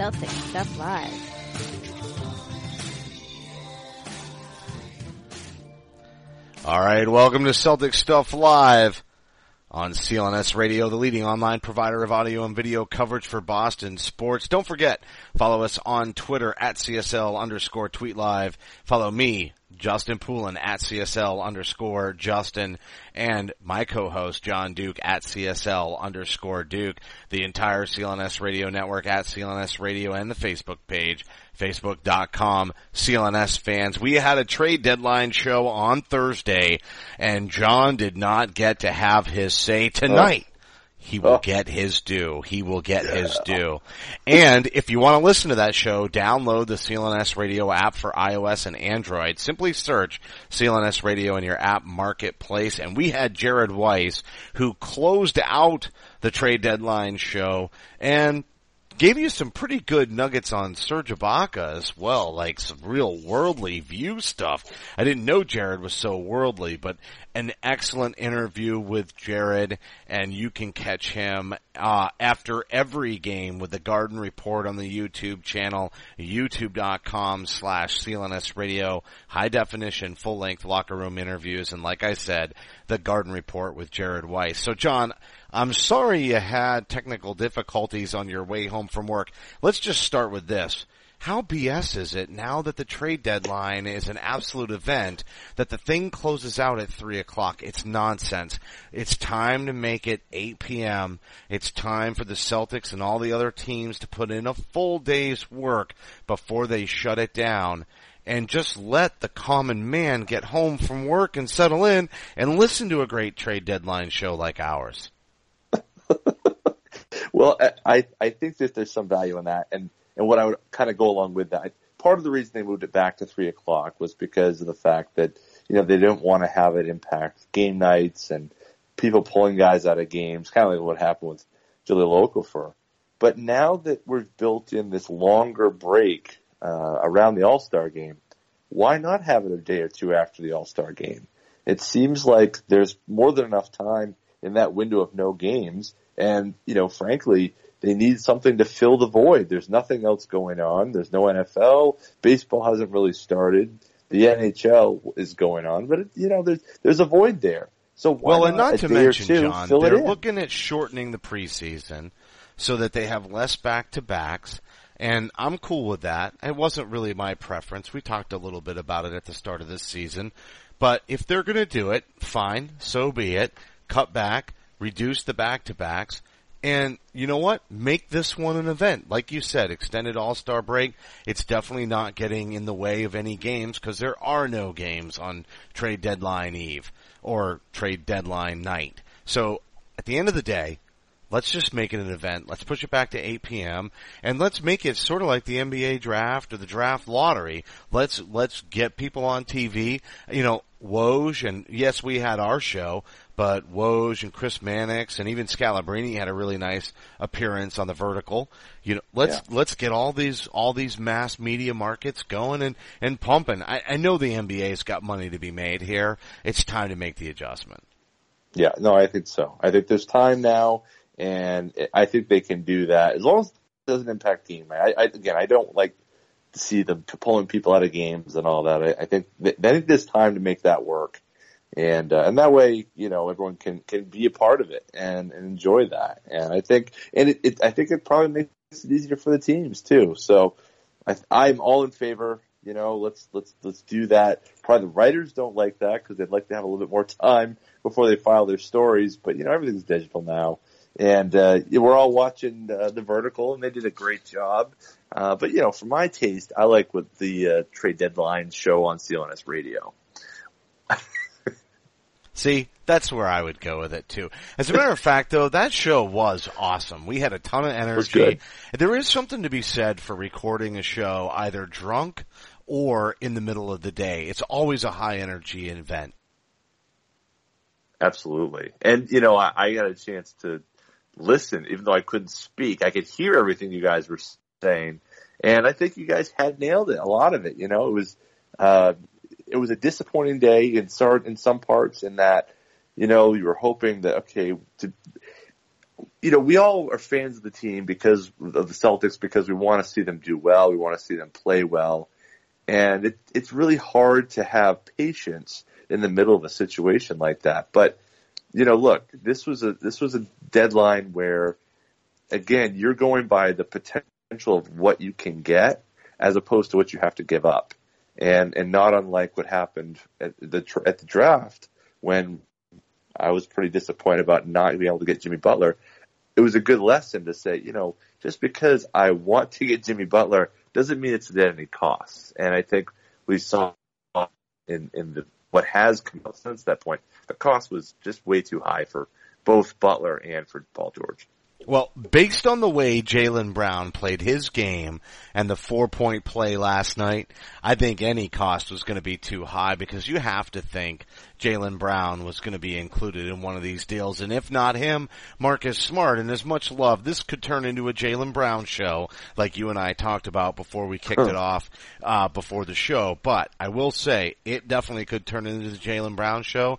Celtics Stuff Live. All right, welcome to Celtics Stuff Live on CLNS Radio, the leading online provider of audio and video coverage for Boston sports. Don't forget, follow us on Twitter at CSL underscore tweet live. Follow me, Justin Poulin at CSL underscore Justin and my co-host John Duke at CSL underscore Duke, the entire CLNS radio network at CLNS radio and the Facebook page, facebook.com CLNS fans. We had a trade deadline show on Thursday and John did not get to have his say tonight. He will oh. get his due. He will get his due. And if you want to listen to that show, download the CLNS radio app for iOS and Android. Simply search CLNS radio in your app marketplace. And we had Jared Weiss who closed out the trade deadline show and gave you some pretty good nuggets on Serge Ibaka as well, like some real worldly view stuff. I didn't know Jared was so worldly, but an excellent interview with Jared, and you can catch him uh, after every game with the Garden Report on the YouTube channel, youtube.com slash CLNS Radio, high definition, full length locker room interviews, and like I said, the Garden Report with Jared Weiss. So John, I'm sorry you had technical difficulties on your way home from work. Let's just start with this. How BS is it now that the trade deadline is an absolute event that the thing closes out at 3 o'clock? It's nonsense. It's time to make it 8 p.m. It's time for the Celtics and all the other teams to put in a full day's work before they shut it down and just let the common man get home from work and settle in and listen to a great trade deadline show like ours. Well, I I think that there's some value in that, and and what I would kind of go along with that. Part of the reason they moved it back to three o'clock was because of the fact that you know they didn't want to have it impact game nights and people pulling guys out of games, kind of like what happened with Jahlil Okafor. But now that we've built in this longer break uh, around the All Star game, why not have it a day or two after the All Star game? It seems like there's more than enough time in that window of no games and, you know, frankly, they need something to fill the void. There's nothing else going on. There's no NFL. Baseball hasn't really started. The NHL is going on, but you know, there's there's a void there. So well, and not a to mention, two, John, they're looking at shortening the preseason so that they have less back to backs. And I'm cool with that. It wasn't really my preference. We talked a little bit about it at the start of this season. But if they're going to do it, fine, so be it. Cut back, reduce the back to backs. And you know what? Make this one an event. Like you said, extended all-star break. It's definitely not getting in the way of any games because there are no games on trade deadline eve or trade deadline night. So at the end of the day, let's just make it an event. Let's push it back to 8 p.m. and let's make it sort of like the NBA draft or the draft lottery. Let's, let's get people on TV. You know, Woj and yes, we had our show, but Woj and Chris Mannix and even Scalabrine had a really nice appearance on the vertical. You know, let's, let's get all these, all these mass media markets going and, and pumping. I, I know the NBA's got money to be made here. It's time to make the adjustment. Yeah, no, I think so. I think there's time now, and I think they can do that as long as it doesn't impact game. I, I again, I don't like to see them pulling people out of games and all that. I, I think th- I think there's time to make that work. And uh, and that way, you know, everyone can can be a part of it and, and enjoy that. And I think, and it, it, I think it probably makes it easier for the teams too. So I, I'm all in favor. You know, let's let's let's do that. Probably the writers don't like that because they'd like to have a little bit more time before they file their stories. But you know, everything's digital now, and uh, we're all watching uh, the vertical, and they did a great job. Uh, but you know, for my taste, I like what the uh, trade deadline show on CLNS Radio. See, that's where I would go with it too. As a matter of fact, though, that show was awesome. We had a ton of energy. There is something to be said for recording a show either drunk or in the middle of the day. It's always a high energy event. Absolutely. And, you know, I, I got a chance to listen, even though I couldn't speak. I could hear everything you guys were saying. And I think you guys had nailed it, a lot of it. You know, it was, uh, it was a disappointing day in some, in some parts in that, you know, you were hoping that, okay, to, you know, we all are fans of the team because of the Celtics because we want to see them do well. We want to see them play well. And it, it's really hard to have patience in the middle of a situation like that. But, you know, look, this was a, this was a deadline where, again, you're going by the potential of what you can get as opposed to what you have to give up. And, and not unlike what happened at the, at the draft when I was pretty disappointed about not being able to get Jimmy Butler. It was a good lesson to say, you know, just because I want to get Jimmy Butler doesn't mean it's at any cost. And I think we saw in, in the, what has come out since that point, the cost was just way too high for both Butler and for Paul George. Well, based on the way Jaylen Brown played his game and the four point play last night, I think any cost was going to be too high because you have to think Jaylen Brown was going to be included in one of these deals. And if not him, Marcus Smart. And as much love, this could turn into a Jaylen Brown show like you and I talked about before we kicked it off, uh, before the show. But I will say it definitely could turn into the Jaylen Brown show.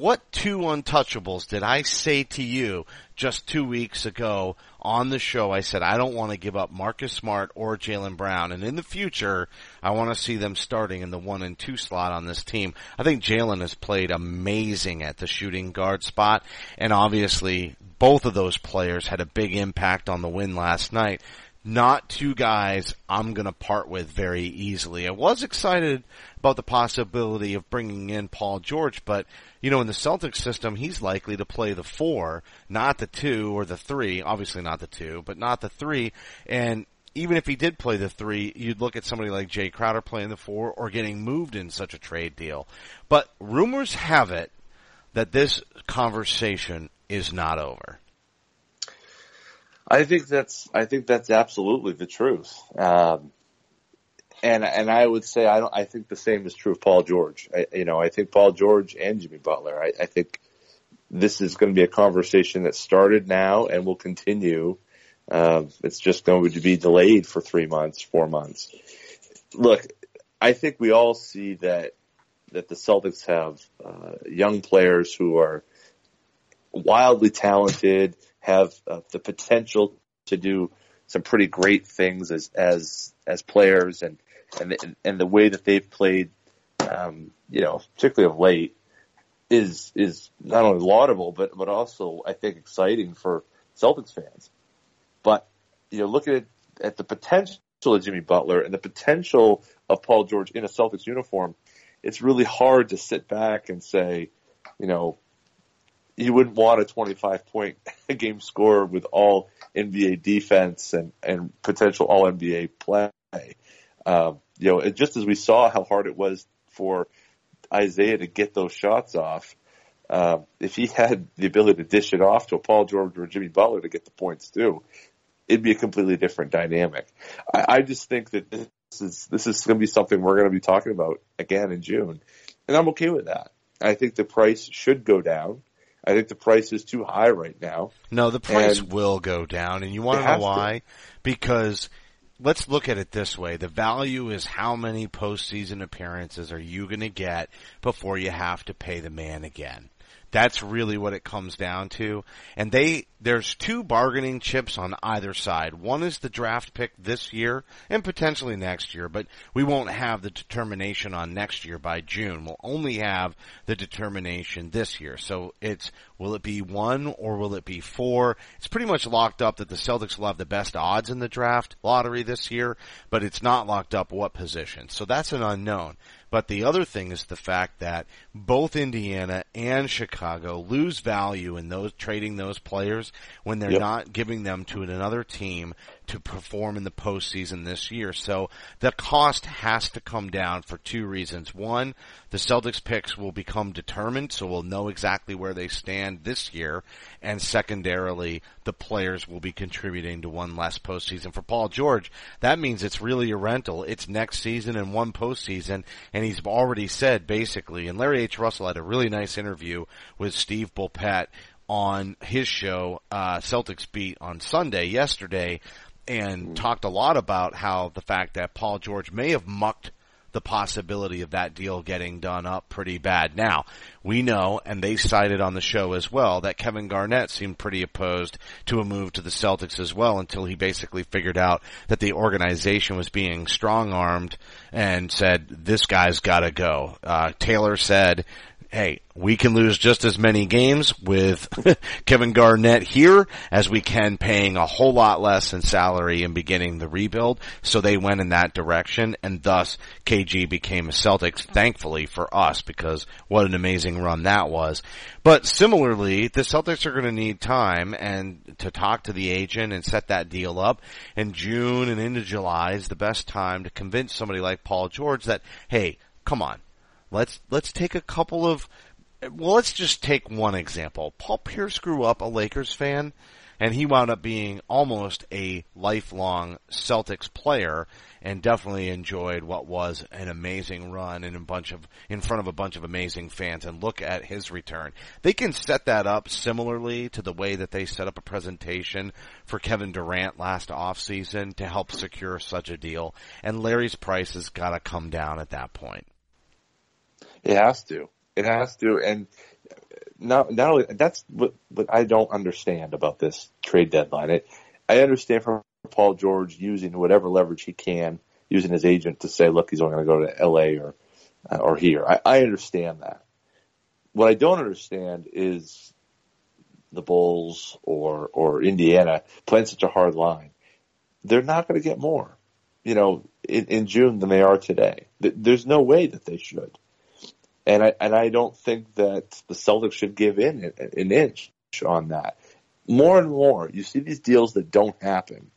What two untouchables did I say to you just two weeks ago on the show? I said I don't want to give up Marcus Smart or Jaylen Brown, and in the future, I want to see them starting in the one and two slot on this team. I think Jaylen has played amazing at the shooting guard spot, and obviously both of those players had a big impact on the win last night not two guys I'm going to part with very easily. I was excited about the possibility of bringing in Paul George, but you know, in the Celtics system, he's likely to play the four, not the two or the three. Obviously not the two, but not the three. And even if he did play the three, you'd look at somebody like Jae Crowder playing the four or getting moved in such a trade deal. But rumors have it that this conversation is not over. I think that's I think that's absolutely the truth. Um, and and I would say I don't. I think the same is true of Paul George. I, you know, I think Paul George and Jimmy Butler. I, I think this is going to be a conversation that started now and will continue. Um, it's just going to be delayed for three months, four months. Look, I think we all see that that the Celtics have uh, young players who are wildly talented, have uh, the potential to do some pretty great things as as as players, and and and the way that they've played, um, you know, particularly of late, is is not only laudable but but also I think exciting for Celtics fans. But you know, looking at at the potential of Jimmy Butler and the potential of Paul George in a Celtics uniform, it's really hard to sit back and say, you know, you wouldn't want a 25 point game score with all NBA defense and, and potential all NBA play. Um, you know, just as we saw how hard it was for Isaiah to get those shots off, um, if he had the ability to dish it off to a Paul George or Jimmy Butler to get the points too, it'd be a completely different dynamic. I, I just think that this is this is going to be something we're going to be talking about again in June, and I'm okay with that. I think the price should go down. I think the price is too high right now. No, the price And- will go down, and you want to know has to. why? Because let's look at it this way: the value is how many postseason appearances are you going to get before you have to pay the man again. That's really what it comes down to. And they, there's two bargaining chips on either side. One is the draft pick this year and potentially next year, but we won't have the determination on next year by June. We'll only have the determination this year. So it's, will it be one or will it be four? It's pretty much locked up that the Celtics will have the best odds in the draft lottery this year, but it's not locked up what position. So that's an unknown. But the other thing is the fact that both Indiana and Chicago lose value in those trading those players when they're Yep. not giving them to another team to perform in the postseason this year. So the cost has to come down for two reasons. One, the Celtics picks will become determined, so we'll know exactly where they stand this year. And secondarily, the players will be contributing to one less postseason. For Paul George, that means it's really a rental. It's next season and one postseason, and he's already said basically, and Larry H. Russell had a really nice interview with Steve Bulpett on his show, uh, Celtics Beat on Sunday yesterday and talked a lot about how the fact that Paul George may have mucked the possibility of that deal getting done up pretty bad. Now, we know, and they cited on the show as well, that Kevin Garnett seemed pretty opposed to a move to the Celtics as well until he basically figured out that the organization was being strong armed and said, this guy's gotta go. Uh, Taylor said, hey, we can lose just as many games with Kevin Garnett here as we can paying a whole lot less in salary and beginning the rebuild. So they went in that direction and thus KG became a Celtics, thankfully for us because what an amazing run that was. But similarly, the Celtics are going to need time and to talk to the agent and set that deal up. And June and into July is the best time to convince somebody like Paul George that, hey, come on, Let's let's take a couple of well, let's just take one example. Paul Pierce grew up a Lakers fan and he wound up being almost a lifelong Celtics player and definitely enjoyed what was an amazing run in a bunch of in front of a bunch of amazing fans and look at his return. They can set that up similarly to the way that they set up a presentation for Kevin Durant last offseason to help secure such a deal and Larry's price has got to come down at that point. It has to. It has to. And not, not only, that's what, what I don't understand about this trade deadline. It, I understand from Paul George using whatever leverage he can, using his agent to say, look, he's only going to go to LA or, uh, or here. I, I understand that. What I don't understand is the Bulls or, or Indiana playing such a hard line. They're not going to get more, you know, in, in June than they are today. There's no way that they should and I and I don't think that the Celtics should give in an, inch on that. More and more, you see these deals that don't happen,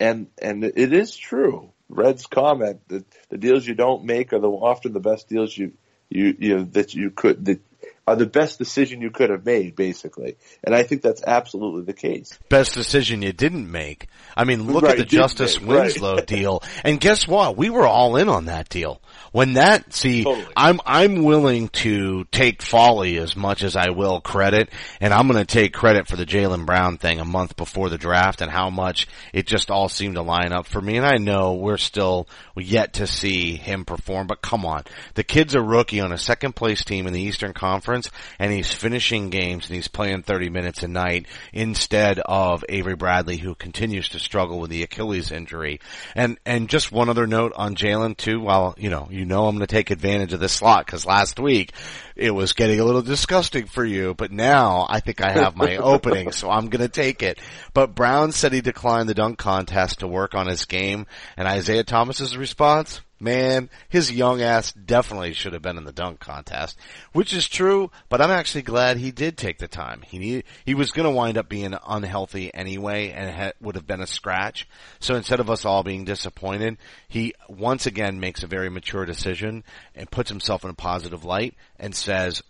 and and it is true. Red's comment that the deals you don't make are the often the best deals you you you know, that you could that are the best decision you could have made, basically. And I think that's absolutely the case. Best decision you didn't make. I mean, look Right, at the Justise make, right. Winslow deal. And guess what? We were all in on that deal. When that, see, Totally. I'm, I'm willing to take folly as much as I will credit, and I'm gonna take credit for the Jaylen Brown thing a month before the draft and how much it just all seemed to line up for me. And I know we're still yet to see him perform, but come on. The kid's a rookie on a second place team in the Eastern Conference, and he's finishing games and he's playing 30 minutes a night instead of Avery Bradley, who continues to struggle with the Achilles injury. And, and just one other note on Jaylen too, while, you know, you know I'm going to take advantage of this slot because last week it was getting a little disgusting for you, but now I think I have my opening, so I'm going to take it. But Brown said he declined the dunk contest to work on his game, and Isaiah Thomas's response, man, his young ass definitely should have been in the dunk contest, which is true, but I'm actually glad he did take the time. He need, he was going to wind up being unhealthy anyway and ha- would have been a scratch. So instead of us all being disappointed, he once again makes a very mature decision and puts himself in a positive light and says,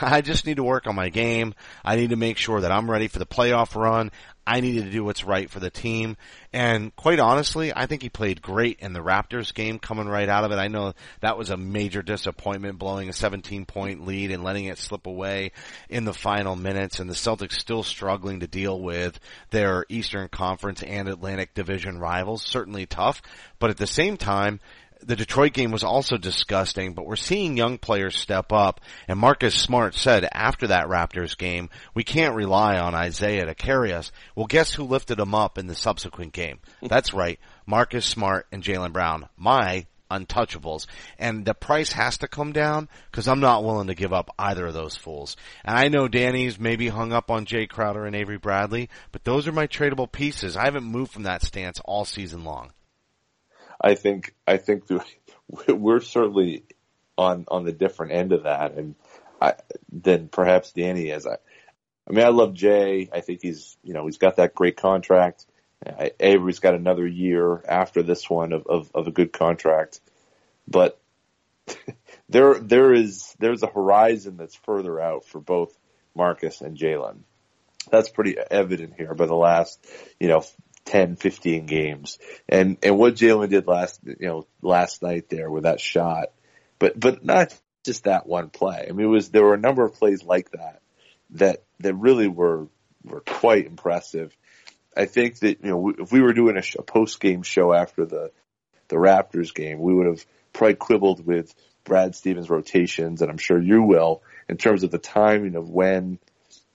I just need to work on my game. I need to make sure that I'm ready for the playoff run. I needed to do what's right for the team. And quite honestly, I think he played great in the Raptors game coming right out of it. I know that was a major disappointment blowing a 17 point lead and letting it slip away in the final minutes and the Celtics still struggling to deal with their Eastern Conference and Atlantic Division rivals. Certainly tough, but at the same time, the Detroit game was also disgusting, but we're seeing young players step up. And Marcus Smart said after that Raptors game, we can't rely on Isaiah to carry us. Well, guess who lifted him up in the subsequent game? That's right. Marcus Smart and Jaylen Brown. My untouchables. And the price has to come down because I'm not willing to give up either of those fools. And I know Danny's maybe hung up on Jae Crowder and Avery Bradley, but those are my tradable pieces. I haven't moved from that stance all season long. I think I think we're certainly on on the different end of that, and I, than perhaps Danny is. I, I mean, I love Jae. I think he's you know he's got that great contract. I, Avery's got another year after this one of, of, of a good contract, but there there is there's a horizon that's further out for both Marcus and Jaylen. That's pretty evident here by the last you know 10, 15 games. And, and what Jaylen did last, you know, last night there with that shot, but, but not just that one play. I mean, it was, there were a number of plays like that, that, that really were, were quite impressive. I think that, you know, if we were doing a, a post game show after the, the Raptors game, we would have probably quibbled with Brad Stevens rotations, and I'm sure you will, in terms of the timing of when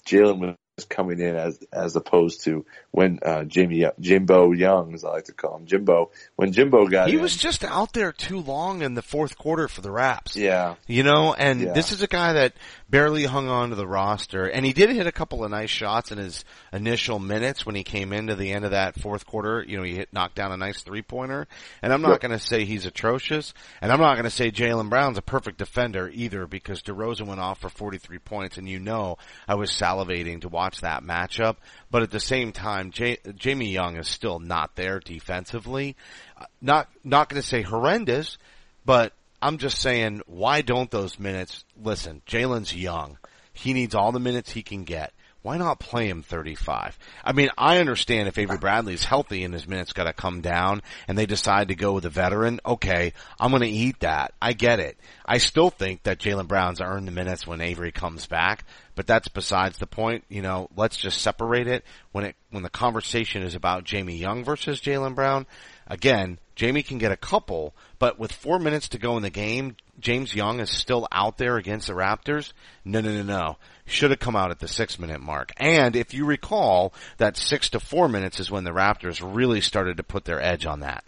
Jaylen was coming in as as opposed to when uh, Jimmy Jimbo Young, as I like to call him, Jimbo. When Jimbo got He in, was just out there too long in the fourth quarter for the Raps. yeah, You know, and Yeah. this is a guy that barely hung on to the roster, and he did hit a couple of nice shots in his initial minutes when he came into the end of that fourth quarter. You know, he hit knocked down a nice three pointer, and I'm not going to say he's atrocious, and I'm not going to say Jaylen Brown's a perfect defender either, because DeRozan went off for 43 points, and you know I was salivating to watch that matchup. But at the same time, J- Jamie Young is still not there defensively. Uh, Not not going to say horrendous, but I'm just saying, why don't those minutes? Listen, Jaylen's young. He needs all the minutes he can get. Why not play him 35? I mean, I understand if Avery Bradley's healthy and his minutes got to come down and they decide to go with a veteran. Okay, I'm to eat that. I get it. I still think that Jaylen Brown's earned the minutes when Avery comes back, but that's besides the point. You know, let's just separate it when it when the conversation is about Jamie Young versus Jaylen Brown. Again, Jamie can get a couple, but with four minutes to go in the game, James Young is still out there against the Raptors. No, no, no, no. Should have come out at the six minute mark. And if you recall, that six to four minutes is when the Raptors really started to put their edge on that.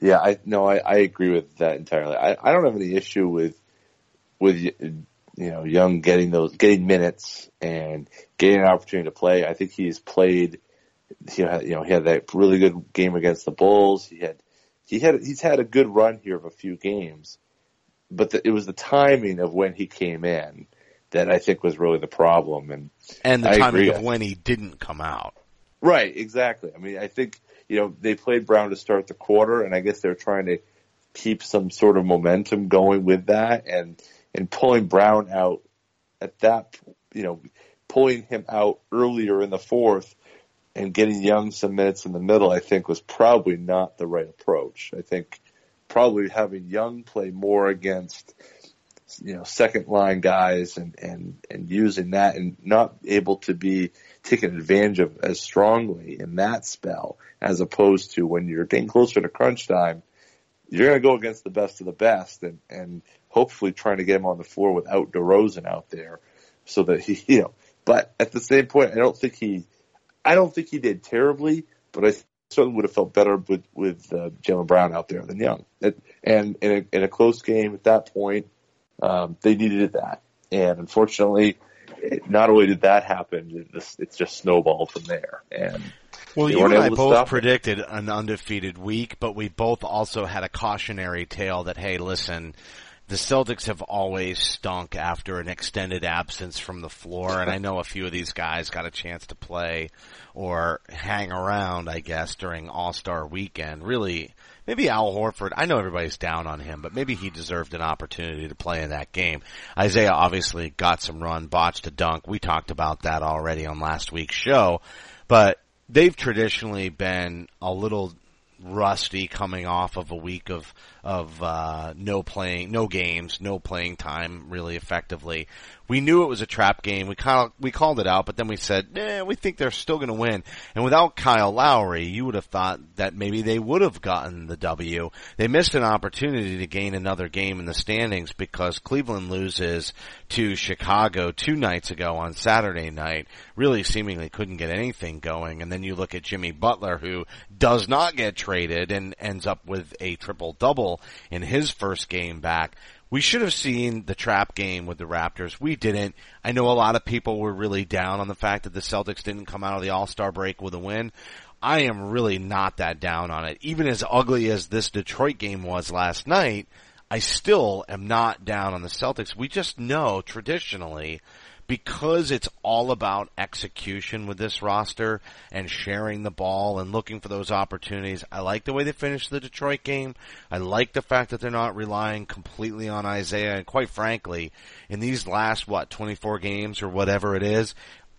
yeah. I no, I, I agree with that entirely. I, I don't have any issue with with you know Young getting those getting minutes and getting an opportunity to play. I think he's played. He had, you know he had that really good game against the Bulls. He had he had he's had a good run here of a few games, but the, it was the timing of when he came in that I think was really the problem. And And the I timing agree. of when he didn't come out. Right, exactly. I mean, I think, you know, they played Brown to start the quarter and I guess they're trying to keep some sort of momentum going with that and, and pulling Brown out at that, you know, pulling him out earlier in the fourth and getting Young some minutes in the middle, I think was probably not the right approach. I think probably having Young play more against, you know, second line guys and, and, and using that and not able to be taken advantage of as strongly in that spell as opposed to when you're getting closer to crunch time, you're going to go against the best of the best and, and hopefully trying to get him on the floor without DeRozan out there so that he, you know, but at the same point, I don't think he, I don't think he did terribly, but I certainly would have felt better with, with uh, Jaylen Brown out there than Young. It, and in a, in a close game at that point, um, they needed that. And unfortunately, it, not only did that happen, it just, it's just snowballed from there. And Well, you and I both stop it. predicted an undefeated week, but we both also had a cautionary tale that, hey, listen, the Celtics have always stunk after an extended absence from the floor, and I know a few of these guys got a chance to play or hang around, I guess, during All-Star weekend. Really, maybe Al Horford, I know everybody's down on him, but maybe he deserved an opportunity to play in that game. Isaiah obviously got some run, botched a dunk. We talked about that already on last week's show, but they've traditionally been a little rusty coming off of a week of of uh, no playing, no games, no playing time really effectively. we knew it was a trap game. We kind we called it out, but then we said, eh, we think they're still going to win. And without Kyle Lowry, you would have thought that maybe they would have gotten the W. They missed an opportunity to gain another game in the standings because Cleveland loses to Chicago two nights ago on Saturday night. Really seemingly couldn't get anything going. And then you look at Jimmy Butler who does not get traded and ends up with a triple double in his first game back. We should have seen the trap game with the Raptors. We didn't. I know a lot of people were really down on the fact that the Celtics didn't come out of the All-Star break with a win. I am really not that down on it. Even as ugly as this Detroit game was last night, I still am not down on the Celtics. We just know traditionally because it's all about execution with this roster and sharing the ball and looking for those opportunities. I like the way they finished the Detroit game. I like the fact that they're not relying completely on Isaiah and quite frankly, in these last, what, 24 games or whatever it is,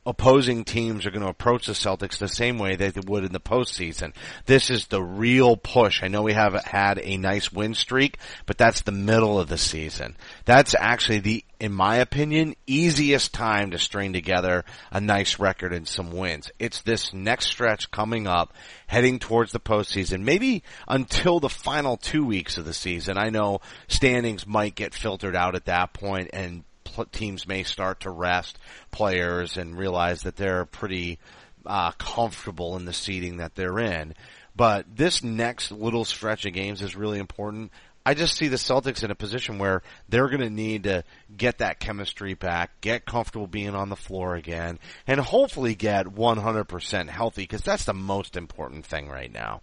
opposing teams are going to approach the Celtics the same way they would in the postseason. This is the real push. I know we have had a nice win streak, but that's the middle of the season. That's actually the, in my opinion, easiest time to string together a nice record and some wins. It's this next stretch coming up, heading towards the postseason, maybe until the final two weeks of the season. I know standings might get filtered out at that point and teams may start to rest players and realize that they're pretty uh, comfortable in the seating that they're in. But this next little stretch of games is really important. I just see the Celtics in a position where they're going to need to get that chemistry back, get comfortable being on the floor again, and hopefully get 100% healthy because that's the most important thing right now.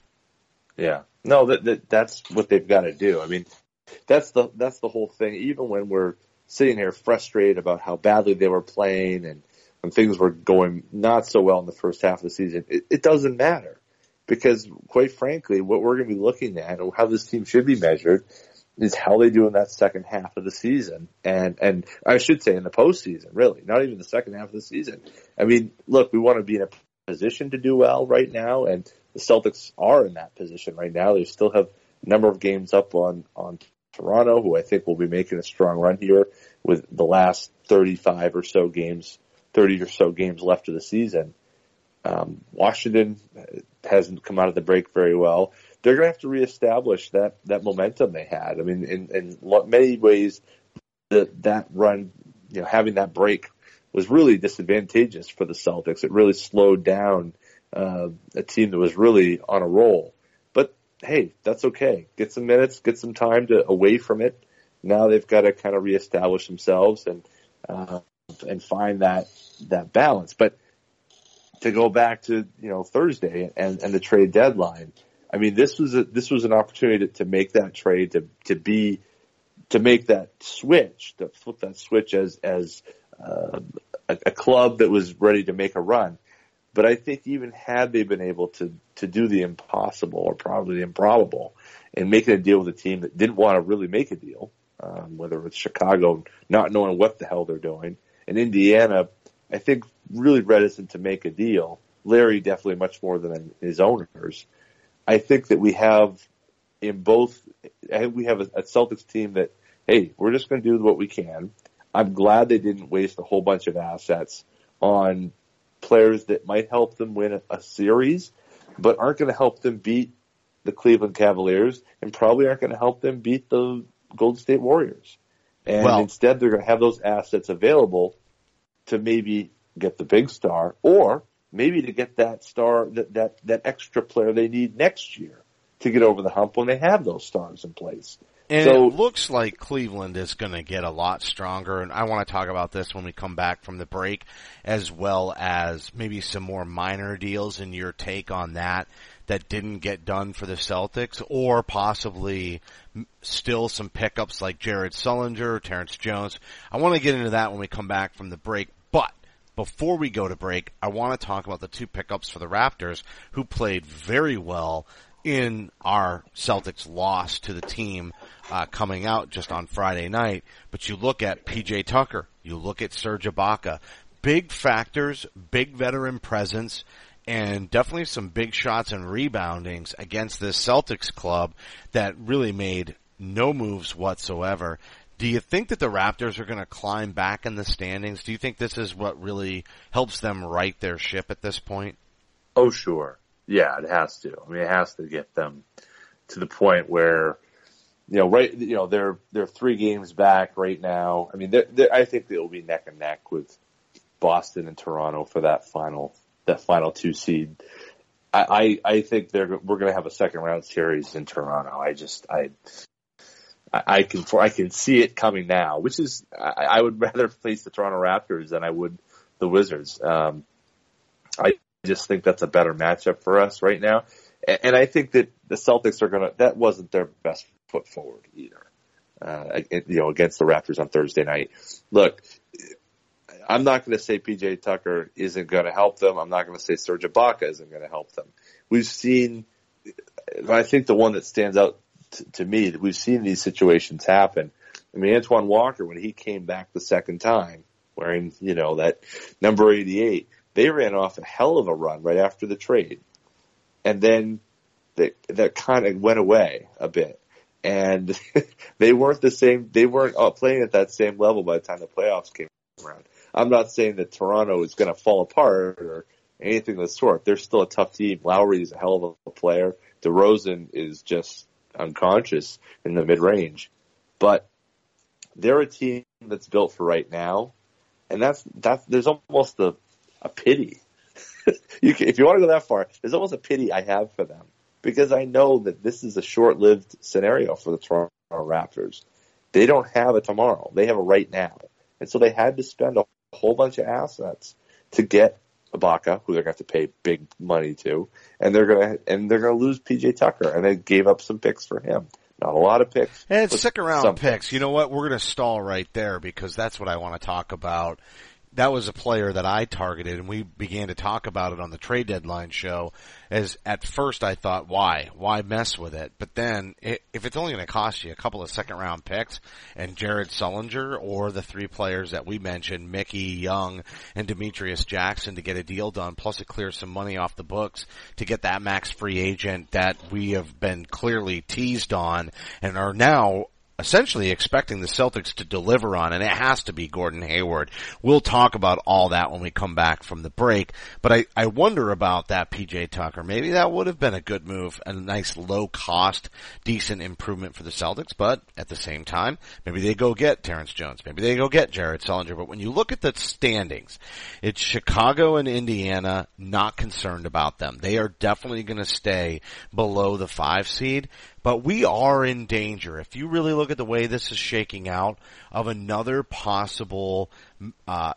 Yeah. No, that, that that's what they've got to do. I mean, that's the that's the whole thing. Even when we're sitting here frustrated about how badly they were playing and when things were going not so well in the first half of the season, it, it doesn't matter because quite frankly, what we're going to be looking at or how this team should be measured is how they do in that second half of the season. And, and I should say in the postseason, really, not even the second half of the season. I mean, look, we want to be in a position to do well right now and the Celtics are in that position right now. They still have a number of games up on, on Toronto, who I think will be making a strong run here with the last 35 or so games, 30 or so games left of the season. Um, Washington hasn't come out of the break very well. They're going to have to reestablish that, that momentum they had. I mean, in, in many ways, that that run, you know, having that break was really disadvantageous for the Celtics. It really slowed down uh, a team that was really on a roll But hey, that's okay. Get some minutes, get some time to away from it. Now they've got to kind of reestablish themselves and uh, and find that that balance. But to go back to you know Thursday and, and the trade deadline, I mean this was a this was an opportunity to, to make that trade to to be to make that switch to flip that switch as as uh, a, a club that was ready to make a run. But I think even had they been able to to do the impossible or probably the improbable and making a deal with a team that didn't want to really make a deal, um, whether it's Chicago not knowing what the hell they're doing, and Indiana, I think really reticent to make a deal. Larry definitely much more than his owners. I think that we have in both. I think we have a, a Celtics team that hey, we're just going to do what we can. I'm glad they didn't waste a whole bunch of assets on players that might help them win a, a series, but aren't going to help them beat the Cleveland Cavaliers and probably aren't going to help them beat the Golden State Warriors. And well, instead they're going to have those assets available to maybe get the big star or maybe to get that star, that, that, that extra player they need next year to get over the hump when they have those stars in place. And so, it looks like Cleveland is going to get a lot stronger, and I want to talk about this when we come back from the break, as well as maybe some more minor deals and your take on that that didn't get done for the Celtics, or possibly still some pickups like Jared Sullinger, Terrence Jones. I want to get into that when we come back from the break, before we go to break, I want to talk about the two pickups for the Raptors who played very well in our Celtics loss to the team uh, coming out just on Friday night. But you look at PJ Tucker, you look at Serge Ibaka, big factors, big veteran presence, and definitely some big shots and reboundings against this Celtics club that really made no moves whatsoever. Do you think that the Raptors are going to climb back in the standings? Do you think this is what really helps them right their ship at this point? Oh, sure. Yeah, it has to. I mean, it has to get them to the point where, you know, right, you know, they're, they're three games back right now. I mean, they're, they're, I think they'll be neck and neck with Boston and Toronto for that final, that final two seed. I, I, I think they're, we're going to have a second round series in Toronto. I just, I, I can, for, I can see it coming now, which is, I, I would rather face the Toronto Raptors than I would the Wizards. Um, I just think that's a better matchup for us right now. And, and I think that the Celtics are to, that wasn't their best foot forward either. Uh, you know, against the Raptors on Thursday night. Look, I'm not going to say PJ Tucker isn't going to help them. I'm not going to say Serge Ibaka isn't going to help them. We've seen, I think the one that stands out to me that we've seen these situations happen. I mean, Antoine Walker, when he came back the second time wearing, you know, that number 88, they ran off a hell of a run right after the trade. And then that, that kind of went away a bit. And they weren't the same, they weren't playing at that same level by the time the playoffs came around. I'm not saying that Toronto is going to fall apart or anything of the sort. They're still a tough team. Lowry is a hell of a player. DeRozan is just unconscious in the mid range, but they're a team that's built for right now, and that's that's there's almost a a pity. you can, if you want to go that far, there's almost a pity I have for them because I know that this is a short-lived scenario for the Toronto Raptors. They don't have a tomorrow; they have a right now, and so they had to spend a whole bunch of assets to get Ibaka, who they're going to have to pay big money to, and they're going to and they're going to lose PJ Tucker, and they gave up some picks for him. Not a lot of picks. And second round some picks. You know what? We're going to stall right there because that's what I want to talk about. That was a player that I targeted and we began to talk about it on the trade deadline show as at first I thought, why? Why mess with it? But then i if it's only going to cost you a couple of second round picks and Jared Sullinger or the three players that we mentioned, Mickey, Young, and Demetrius Jackson to get a deal done, plus it clears some money off the books to get that max free agent that we have been clearly teased on and are now essentially expecting the Celtics to deliver on, and it has to be Gordon Hayward. We'll talk about all that when we come back from the break, but I, I wonder about that PJ Tucker. Maybe that would have been a good move, a nice low cost, decent improvement for the Celtics, but at the same time, maybe they go get Terrence Jones, maybe they go get Jared Sullinger, but when you look at the standings, it's Chicago and Indiana not concerned about them. They are definitely going to stay below the five seed but we are in danger. If you really look at the way this is shaking out of another possible, uh,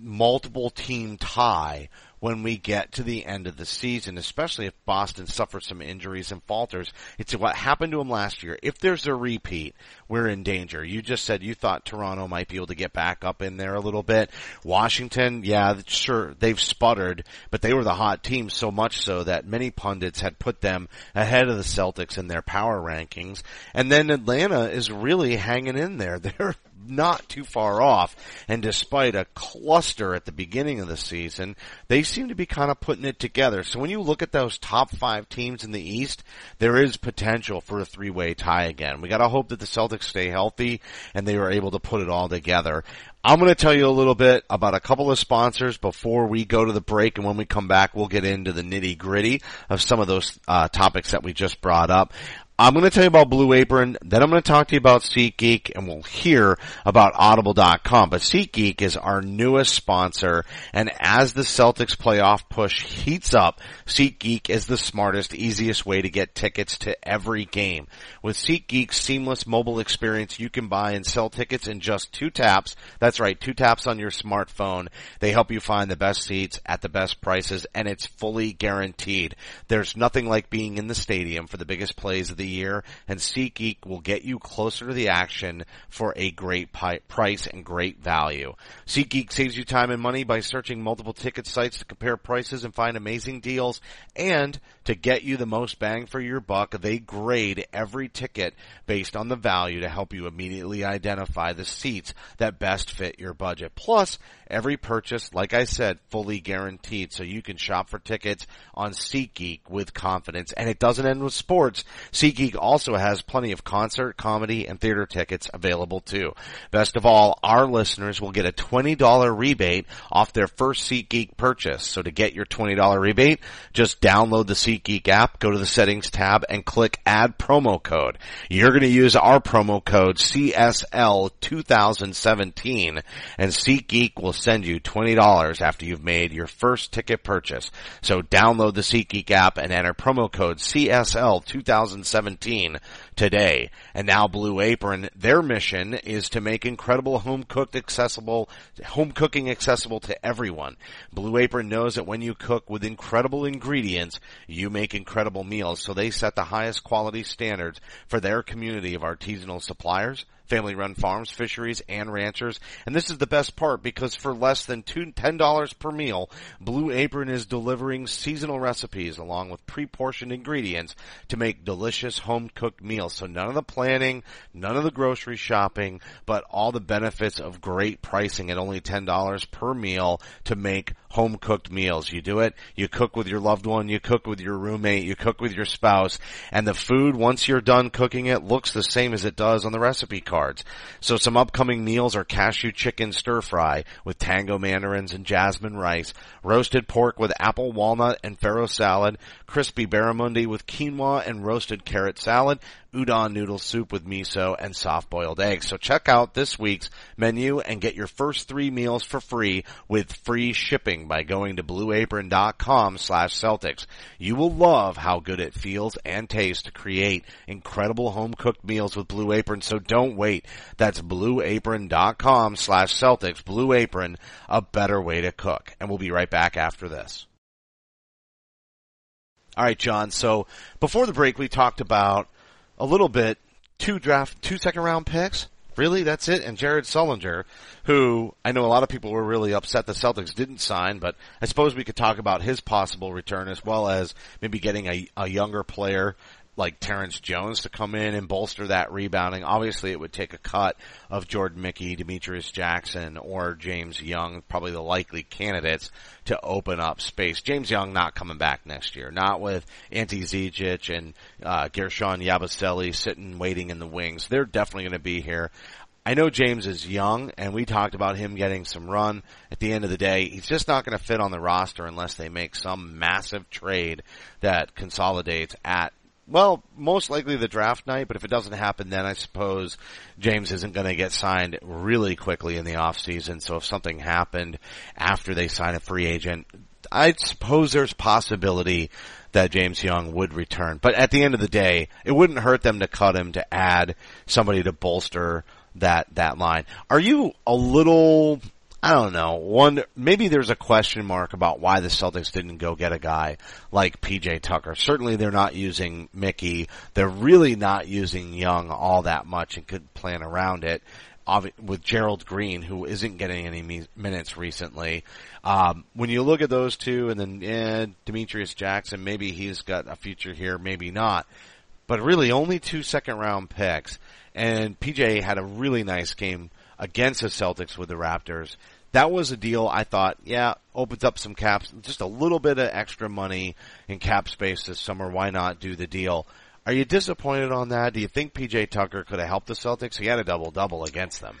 multiple team tie when we get to the end of the season, especially if Boston suffers some injuries and falters. It's what happened to them last year. If there's a repeat, we're in danger. You just said you thought Toronto might be able to get back up in there a little bit. Washington, yeah, sure, they've sputtered, but they were the hot team so much so that many pundits had put them ahead of the Celtics in their power rankings. And then Atlanta is really hanging in there. They're not too far off. And despite a cluster at the beginning of the season, they seem to be kind of putting it together. So when you look at those top five teams in the East, there is potential for a three-way tie again. We gotta hope that the Celtics stay healthy and they are able to put it all together. I'm going to tell you a little bit about a couple of sponsors before we go to the break, and when we come back, we'll get into the nitty gritty of some of those uh, topics that we just brought up. I'm going to tell you about Blue Apron, then I'm going to talk to you about SeatGeek, and we'll hear about Audible.com. But SeatGeek is our newest sponsor, and as the Celtics playoff push heats up, SeatGeek is the smartest, easiest way to get tickets to every game. With SeatGeek's seamless mobile experience, you can buy and sell tickets in just two taps. That's right, two taps on your smartphone. They help you find the best seats at the best prices, and it's fully guaranteed. There's nothing like being in the stadium for the biggest plays of the year, and SeatGeek will get you closer to the action for a great pi- price and great value. SeatGeek saves you time and money by searching multiple ticket sites to compare prices and find amazing deals, and to get you the most bang for your buck, they grade every ticket based on the value to help you immediately identify the seats that best fit your budget. Plus, every purchase, like I said, fully guaranteed, so you can shop for tickets on SeatGeek with confidence. And it doesn't end with sports. SeatGeek SeatGeek also has plenty of concert, comedy, and theater tickets available too. Best of all, our listeners will get a $20 rebate off their first SeatGeek purchase. So to get your $20 rebate, just download the SeatGeek app, go to the settings tab, and click add promo code. You're going to use our promo code CSL2017 and SeatGeek will send you $20 after you've made your first ticket purchase. So download the SeatGeek app and enter promo code CSL2017 17 today. And now Blue Apron, their mission is to make incredible home cooked accessible, home cooking accessible to everyone. Blue Apron knows that when you cook with incredible ingredients, you make incredible meals. So they set the highest quality standards for their community of artisanal suppliers family run farms, fisheries, and ranchers. And this is the best part because for less than two, $10 per meal, Blue Apron is delivering seasonal recipes along with pre-portioned ingredients to make delicious home cooked meals. So none of the planning, none of the grocery shopping, but all the benefits of great pricing at only $10 per meal to make home cooked meals. You do it, you cook with your loved one, you cook with your roommate, you cook with your spouse, and the food, once you're done cooking it, looks the same as it does on the recipe cards. So some upcoming meals are cashew chicken stir fry with tango mandarins and jasmine rice, roasted pork with apple walnut and farro salad, crispy barramundi with quinoa and roasted carrot salad, udon noodle soup with miso and soft boiled eggs. So check out this week's menu and get your first three meals for free with free shipping by going to blueapron.com slash Celtics. You will love how good it feels and tastes to create incredible home cooked meals with Blue Apron. So don't wait. That's blueapron.com slash Celtics. Blue Apron, a better way to cook. And we'll be right back after this. All right, John. So before the break, we talked about a little bit two draft, two second round picks. Really, that's it. And Jared Sullinger, who I know a lot of people were really upset the Celtics didn't sign, but I suppose we could talk about his possible return as well as maybe getting a, a younger player like Terrence Jones to come in and bolster that rebounding. Obviously, it would take a cut of Jordan Mickey, Demetrius Jackson, or James Young, probably the likely candidates to open up space. James Young not coming back next year, not with Ante Zizic and uh, Guerschon Yabusele sitting waiting in the wings. They're definitely going to be here. I know James is young, and we talked about him getting some run. At the end of the day, he's just not going to fit on the roster unless they make some massive trade that consolidates at well, most likely the draft night, but if it doesn't happen then I suppose James isn't going to get signed really quickly in the off season. So if something happened after they sign a free agent, I suppose there's possibility that James Young would return. But at the end of the day, it wouldn't hurt them to cut him to add somebody to bolster that, that line. Are you a little I don't know. One, maybe there's a question mark about why the Celtics didn't go get a guy like PJ Tucker. Certainly they're not using Mickey. They're really not using Young all that much and could plan around it. With Gerald Green, who isn't getting any minutes recently, um, when you look at those two, and then eh, Demetrius Jackson, maybe he's got a future here, maybe not. But really, only two second round picks, and PJ had a really nice game against the Celtics with the Raptors. That was a deal I thought, yeah, opens up some caps, just a little bit of extra money in cap space this summer. Why not do the deal? Are you disappointed on that? Do you think PJ Tucker could have helped the Celtics? He had a double double against them.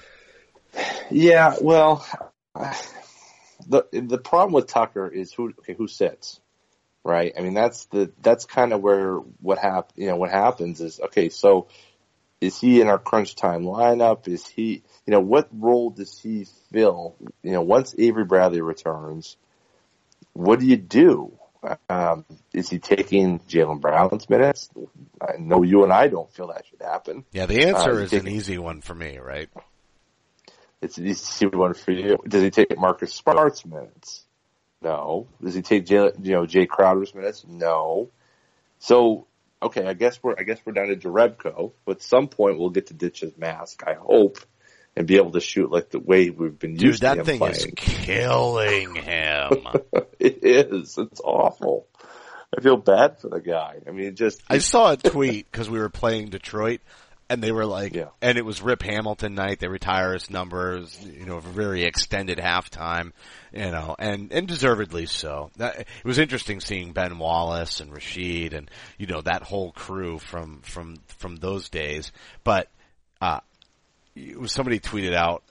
Yeah, well, the the problem with Tucker is who okay who sits, right? I mean that's the that's kind of where what hap you know what happens is okay. So is he in our crunch time lineup? Is he you know what role does he fill? You know once Avery Bradley returns, what do you do? Um, is he taking Jaylen Brown's minutes? I know you and I don't feel that should happen. Yeah, the answer Uh, is taking- an easy one for me, right? It's an easy one for you. Does he take Marcus Smart's minutes? No. Does he take Jae, you know Jae Crowder's minutes? No. So okay, I guess we're I guess we're down to Jerebko, but at some point we'll get to ditch his mask. I hope and be able to shoot like the way we've been Dude, used to that thing playing. is killing him. it is. It's awful. I feel bad for the guy. I mean, it just I saw a tweet because we were playing Detroit. And they were like, Yeah. and it was Rip Hamilton night. They retire his numbers, you know, a very extended halftime, you know, and, and deservedly so. That, it was interesting seeing Ben Wallace and Rasheed and, you know, that whole crew from, from, from those days. But, uh, was somebody tweeted out,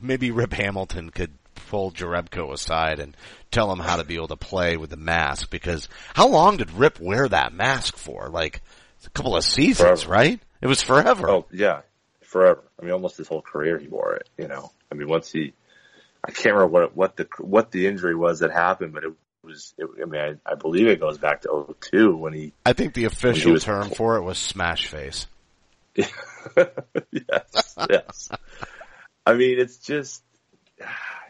maybe Rip Hamilton could pull Jerebko aside and tell him how to be able to play with the mask because how long did Rip wear that mask for? Like a couple of seasons, Forever. right? It was forever. Oh yeah, forever. I mean, almost his whole career he wore it. You know, I mean, once he, I can't remember what what the what the injury was that happened, but it was. It, I mean, I, I believe it goes back to 02 when he. I think the official was- term for it was smash face. yes, yes. I mean, it's just,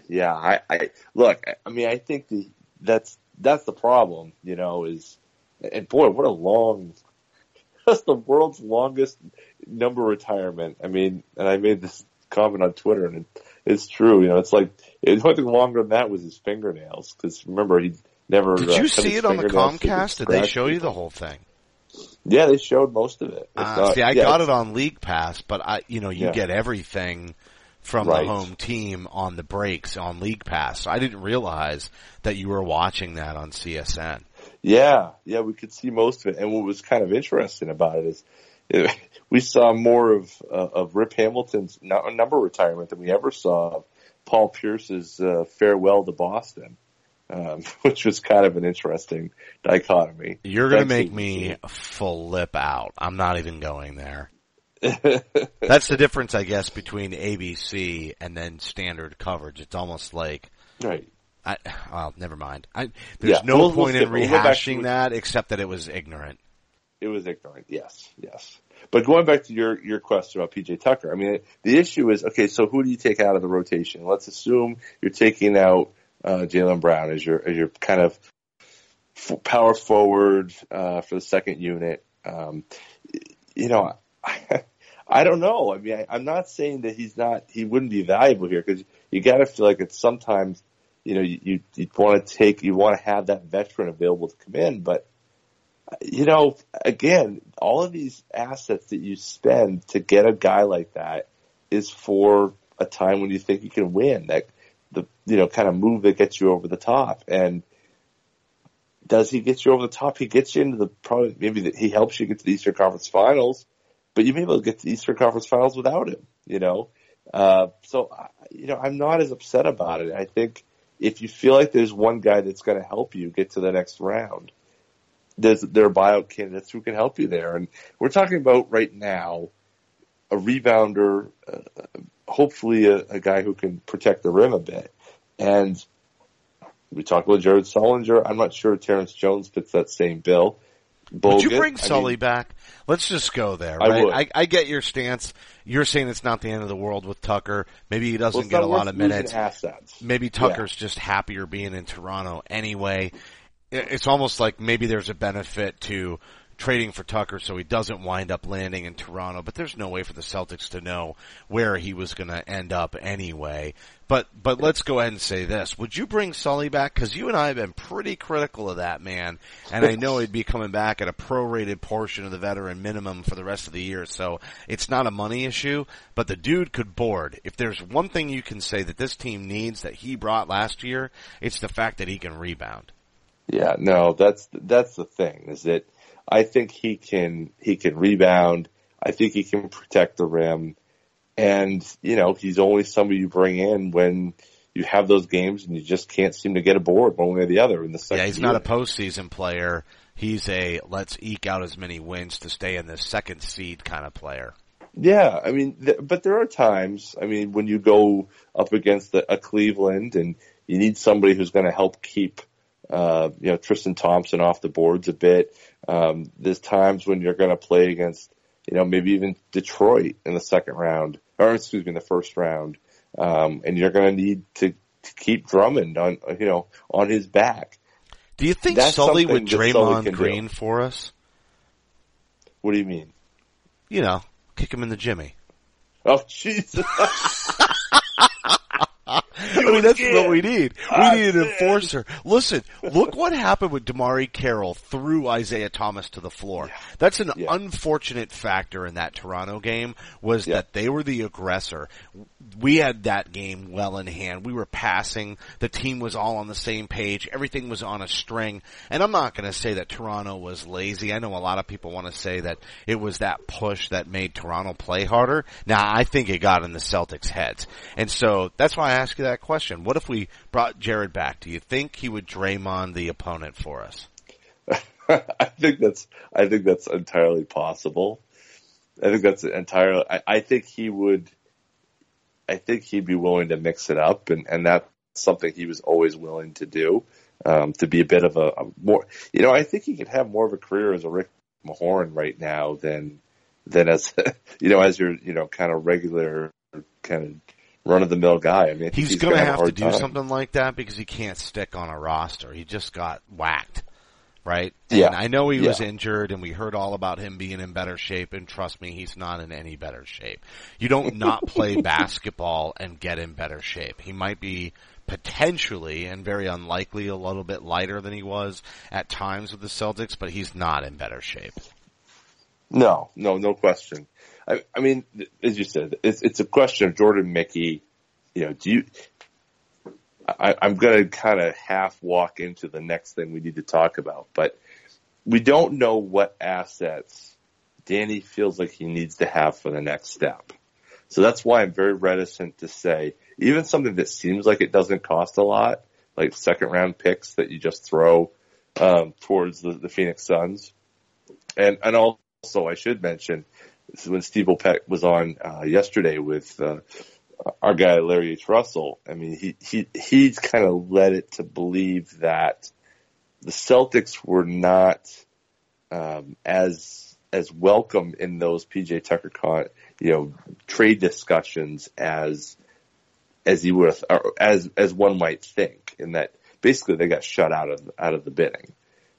yeah. I, I look. I mean, I think the that's that's the problem. You know, is and boy, what a long. That's the world's longest number retirement. I mean, and I made this comment on Twitter, and it, it's true. You know, it's like the only thing longer than that was his fingernails. Because remember, he never. Did uh, you see it on the Comcast? Did they show you the whole thing? Yeah, they showed most of it. Uh, not- see, I yeah, got it on League Pass, but I, you know, you Yeah. get everything from Right. the home team on the breaks on League Pass. So I didn't realize that you were watching that on CSN. Yeah, yeah, we could see most of it. And what was kind of interesting about it is it, we saw more of uh, of Rip Hamilton's number retirement than we ever saw of Paul Pierce's uh, farewell to Boston, um, which was kind of an interesting dichotomy. You're gonna make me flip out. I'm not even going there. That's the difference, I guess, between ABC and then standard coverage. It's almost like right. I, well, never mind. I, there's Yeah, no we'll- we'll point in. We'll to- rehashing that except that it was ignorant. It was ignorant. Yes, yes. But going back to your your question about PJ Tucker, I mean, the issue is okay. So who do you take out of the rotation? Let's assume you're taking out uh, Jaylen Brown as your as your kind of f- power forward uh, for the second unit. Um, you know, I, I don't know. I mean, I, I'm not saying that he's not he wouldn't be valuable here because you got to feel like it's sometimes you know you you, want to take you want to have that veteran available to come in, but you know, again, all of these assets that you spend to get a guy like that is for a time when you think you can win. That the you know kind of move that gets you over the top. And does he get you over the top? He gets you into the probably maybe that he helps you get to the Eastern Conference Finals, but you may be able to get to the Eastern Conference Finals without him. You know, uh, so you know I'm not as upset about it. I think if you feel like there's one guy that's going to help you get to the next round there's there are buyout candidates who can help you there. And we're talking about right now a rebounder, uh, hopefully a, a guy who can protect the rim a bit. And we talked about Jared Sullinger. I'm not sure Terrence Jones fits that same bill. Would you Bogut, bring I Sully mean, back? Let's just go there, I would. I, I get your stance. You're saying it's not the end of the world with Tucker. Maybe he doesn't well, get a lot of minutes. Assets. Maybe Tucker's just happier being in Toronto anyway. It's almost like maybe there's a benefit to trading for Tucker so he doesn't wind up landing in Toronto, but there's no way for the Celtics to know where he was going to end up anyway. But, but let's go ahead and say this. Would you bring Sully back? Cause you and I have been pretty critical of that man. And I know he'd be coming back at a prorated portion of the veteran minimum for the rest of the year. So it's not a money issue, but the dude could board. If there's one thing you can say that this team needs that he brought last year, it's the fact that he can rebound. Yeah, no, that's that's the thing is that I think he can he can rebound. I think he can protect the rim, and you know he's only somebody you bring in when you have those games and you just can't seem to get a board one way or the other in the second. Yeah, he's not a postseason player. He's a let's eke out as many wins to stay in the second seed kind of player. Yeah, I mean, th- but there are times. I mean, when you go up against a, a Cleveland and you need somebody who's going to help keep, uh, you know, Tristan Thompson off the boards a bit. Um, there's times when you're going to play against, you know, maybe even Detroit in the second round, or excuse me, in the first round, um, and you're going to need to, to keep Drummond on, you know, on his back. Do you think That's Sully would that Sully Draymond do. Green for us? What do you mean? You know, kick him in the Jimmy. Oh, Jesus. I mean, that's what we need. We need an enforcer. Listen, look what happened with DeMarre Carroll threw Isaiah Thomas to the floor. That's an Yeah. unfortunate factor in that Toronto game was Yeah. that they were the aggressor. We had that game well in hand. We were passing. The team was all on the same page. Everything was on a string. And I'm not going to say that Toronto was lazy. I know a lot of people want to say that it was that push that made Toronto play harder. Now, I think it got in the Celtics' heads. And so that's why I ask you that question. What if we brought Jared back? Do you think he would Draymond the opponent for us? I think that's I think that's entirely possible. I think that's entirely. I, I think he would. I think he'd be willing to mix it up, and and that's something he was always willing to do. Um, to be a bit of a, a more, you know, I think he could have more of a career as a Rick Mahorn right now than than as you know as your you know kind of regular kind of run of the mill guy. I mean, I think He's, going to have to do time. something like that because he can't stick on a roster. He just got whacked, right? Yeah. And I know he was injured and we heard all about him being in better shape and trust me, he's not in any better shape. You don't not play basketball and get in better shape. He might be potentially and very unlikely a little bit lighter than he was at times with the Celtics, but he's not in better shape. No, no, no question. I, I mean, as you said, it's it's a question of Jordan Mickey. You know, do you? I, I'm going to kind of half walk into the next thing we need to talk about, but we don't know what assets Danny feels like he needs to have for the next step. So that's why I'm very reticent to say even something that seems like it doesn't cost a lot, like second round picks that you just throw um, towards the, the Phoenix Suns. And and also I should mention this is when Steve Bulpett was on uh, yesterday with uh, our guy Larry H. Russell. I mean he he he's kind of led it to believe that the Celtics were not um, as as welcome in those PJ Tucker you know trade discussions as as you would as as one might think in that basically they got shut out of out of the bidding.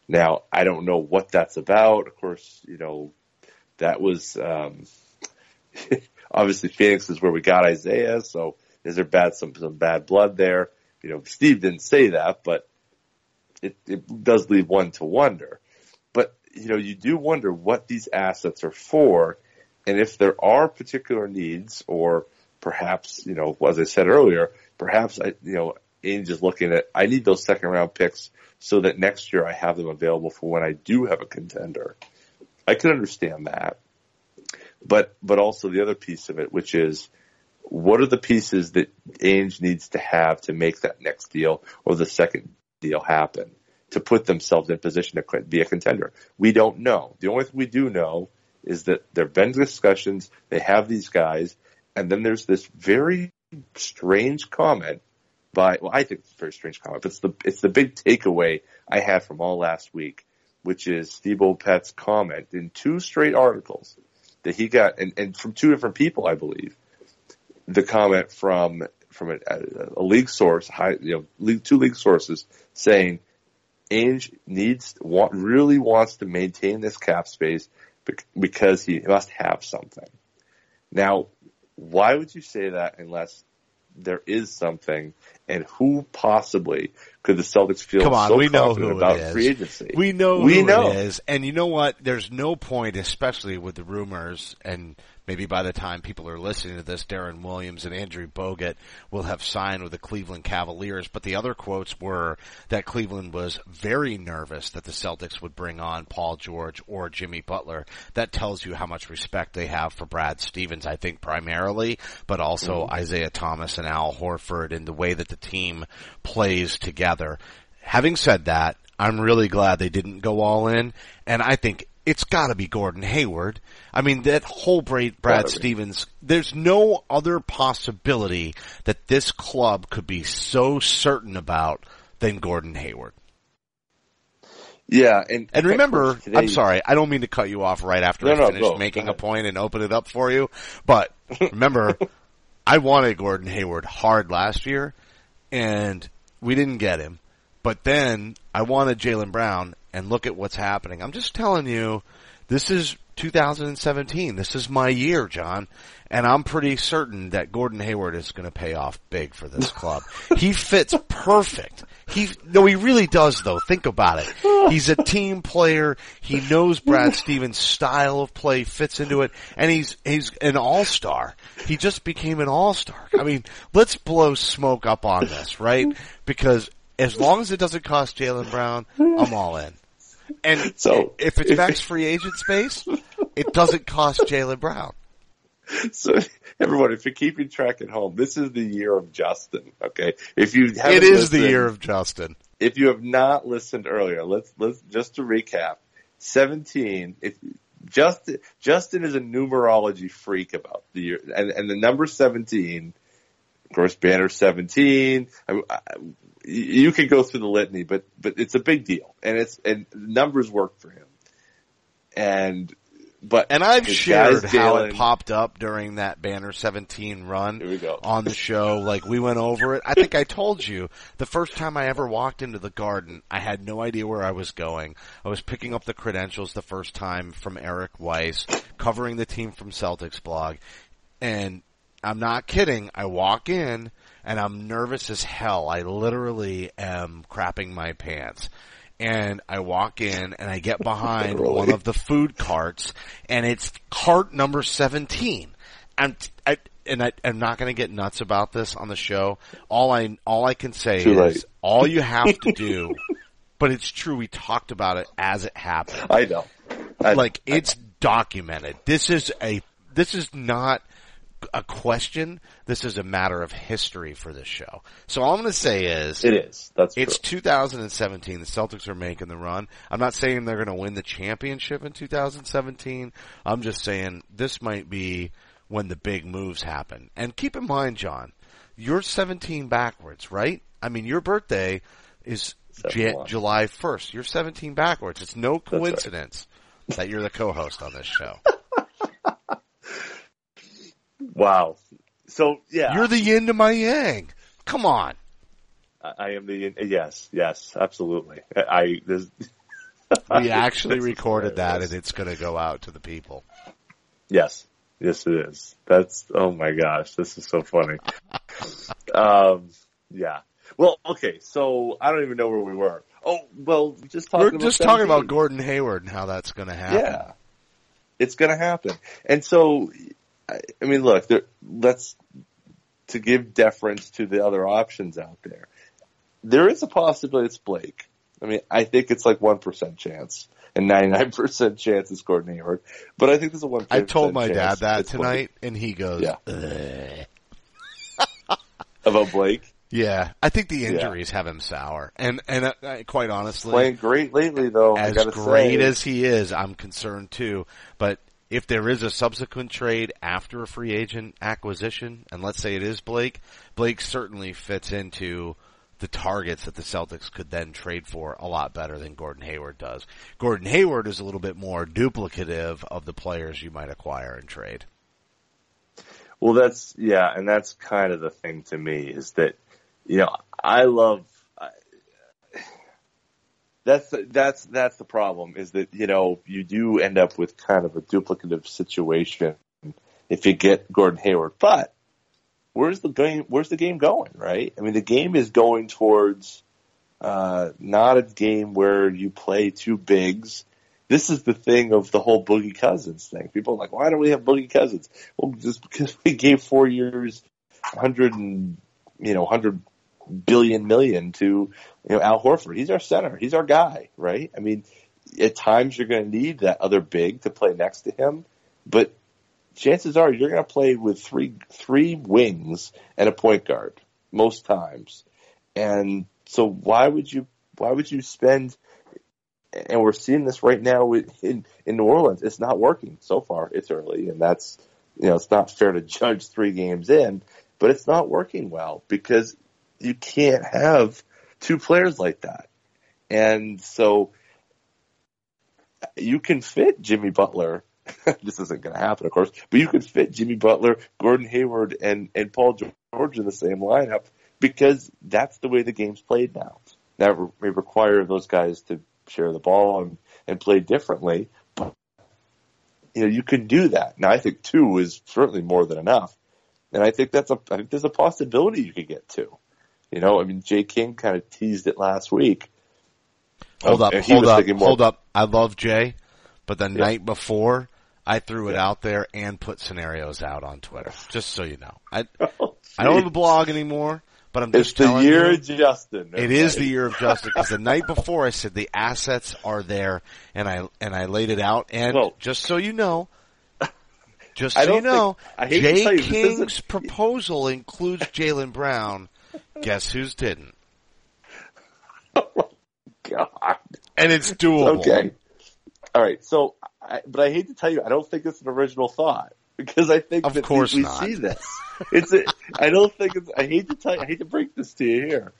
Now I don't know what that's about. Of course, you know that was um, obviously Phoenix is where we got Isaiah. So is there bad some some bad blood there? You know, Steve didn't say that, but it, it does leave one to wonder. But you know, you do wonder what these assets are for, and if there are particular needs, or perhaps you know, as I said earlier, perhaps I, you know, Ainge is looking at I need those second round picks so that next year I have them available for when I do have a contender. I can understand that, but but also the other piece of it, which is what are the pieces that Ainge needs to have to make that next deal or the second deal happen to put themselves in position to be a contender? We don't know. The only thing we do know is that there have been discussions. They have these guys, and then there's this very strange comment by well, I think it's a very strange comment, but it's the it's the big takeaway I had from all last week, which is Steve Bulpett's comment in two straight articles that he got, and, and from two different people, I believe, the comment from from a, a league source, high, you know, league, two league sources saying Ainge needs want, really wants to maintain this cap space because he must have something. Now, why would you say that unless there is something, and who possibly could the Celtics feel Come on, so we know who about it is. free agency? We know we who know. it is, and you know what? There's no point, especially with the rumors, and maybe by the time people are listening to this, Deron Williams and Andrew Bogut will have signed with the Cleveland Cavaliers. But the other quotes were that Cleveland was very nervous that the Celtics would bring on Paul George or Jimmy Butler. That tells you how much respect they have for Brad Stevens, I think primarily, but also mm-hmm. Isaiah Thomas and Al Horford and the way that the team plays together. Having said that, I'm really glad they didn't go all in, and I think it's gotta be Gordon Hayward. I mean, that whole Brad, Brad Stevens, there's no other possibility that this club could be so certain about than Gordon Hayward. Yeah, and And remember, course, I'm sorry, I don't mean to cut you off right after No, I no, finish making a point and open it up for you, but remember, I wanted Gordon Hayward hard last year, and we didn't get him. But then I wanted Jaylen Brown, and look at what's happening. I'm just telling you, this is 2017. This is my year, John. And I'm pretty certain that Gordon Hayward is going to pay off big for this club. he fits perfect. He, no, he really does though. Think about it. He's a team player. He knows Brad Stevens' style of play fits into it. And he's, he's an all-star. He just became an all-star. I mean, let's blow smoke up on this, right? Because as long as it doesn't cost Jaylen Brown, I'm all in. And So- if it's max free agent space, it doesn't cost Jaylen Brown. So everyone, if you're keeping track at home, this is the year of Justin. Okay, if you It is the year of Justin. if you have not listened earlier, let's let's just to recap. Seventeen. If Justin Justin is a numerology freak about the year, and, and the number seventeen. Of course, banner seventeen. I, I, you can go through the litany, but but it's a big deal, and it's and numbers work for him. And but And I've shared how it popped up during that Banner 17 run Here we go. on the show. Like we went over it. I think I told you the first time I ever walked into the garden, I had no idea where I was going. I was picking up the credentials the first time from Eric Weiss, covering the team from Celtics blog. And I'm not kidding. I walk in and I'm nervous as hell. I literally am crapping my pants. And I walk in and I get behind one of the food carts and it's cart number 17. I'm, I, and I, I'm not going to get nuts about this on the show. All I, all I can say Too is late. all you have to do, but it's true. We talked about it as it happened I know. I- like it's documented. This is a this is not a question. This is a matter of history for this show. So all I'm going to say is it is. That's it's true. 2017. The Celtics are making the run. I'm not saying they're going to win the championship in 2017. I'm just saying this might be when the big moves happen. And keep in mind, John, you're 17 backwards, right? I mean, your birthday is one. July 1st. You're 17 backwards. It's no right. coincidence that you're the co-host on this show. Wow. So yeah, You're the yin to my yang. Come on. I I am the yes, yes, absolutely. I, there's We actually This recorded that and it's going to go out to the people. yes, yes, it is. That's oh my gosh, this is so funny. um, yeah. Well, okay, so I don't even know where we were. Oh, well, just talking. We're about just talking about Gordon Hayward and how that's going to happen. Yeah, it's going to happen. And so, I, I mean, look, there, let's to give deference to the other options out there. There is a possibility it's Blake. I mean, I think it's like one percent chance, and ninety nine percent chance it's Gordon Hayward. But I think there's a one. I told my dad that it's Blake. tonight and he goes, Yeah. About Blake yeah, I think the injuries have him sour. And, and uh, uh, quite honestly, playing great lately, though. As great say. as he is, I'm concerned too. But if there is a subsequent trade after a free agent acquisition, and let's say it is Blake, Blake certainly fits into the targets that the Celtics could then trade for a lot better than Gordon Hayward does. Gordon Hayward is a little bit more duplicative of the players you might acquire in trade. Well, that's yeah, and that's kind of the thing to me is that you know I love. That's that's that's the problem is that you know you do end up with kind of a duplicative situation if you get Gordon Hayward, but where's the game? Where's the game going? Right? I mean, the game is going towards uh, not a game where you play two bigs. This is the thing of the whole Boogie Cousins thing. People are like, why don't we have Boogie Cousins? Well, just because we gave four years, hundred and you know, hundred billion million to you know Al Horford. He's our center. He's our guy, right? I mean, at times you're going to need that other big to play next to him, but chances are you're going to play with three three wings and a point guard most times. And so why would you why would you spend and we're seeing this right now in in New Orleans. It's not working so far. It's early and that's you know, it's not fair to judge 3 games in, but it's not working well because you can't have two players like that. And so you can fit Jimmy Butler. this isn't going to happen, of course, but you can fit Jimmy Butler, Gordon Hayward, and and Paul George in the same lineup because that's the way the game's played now. That may require those guys to share the ball and, and play differently, but you know, you can do that. Now I think two is certainly more than enough. And I think that's a, I think there's a possibility you could get two. You know, I mean, Jay King kind of teased it last week. Hold Um, up, hold up, more- hold up. I love Jay, but the Yeah. night before, I threw it out there and put scenarios out on Twitter, just so you know. I I don't have a blog anymore, but I'm It's just the year you. of Justin. It is the year of justice because the night before I said the assets are there and I and I laid it out and Well- just so you know, just so you know, think- I hate to Jay King's proposal includes Jaylen Brown. Guess who's didn't? God. And it's doable. Okay. All right. So, I, but I hate to tell you, I don't think it's an original thought because I think Of that course we, we see this. It's a, I don't think it's, I hate to tell you, I hate to break this to you here,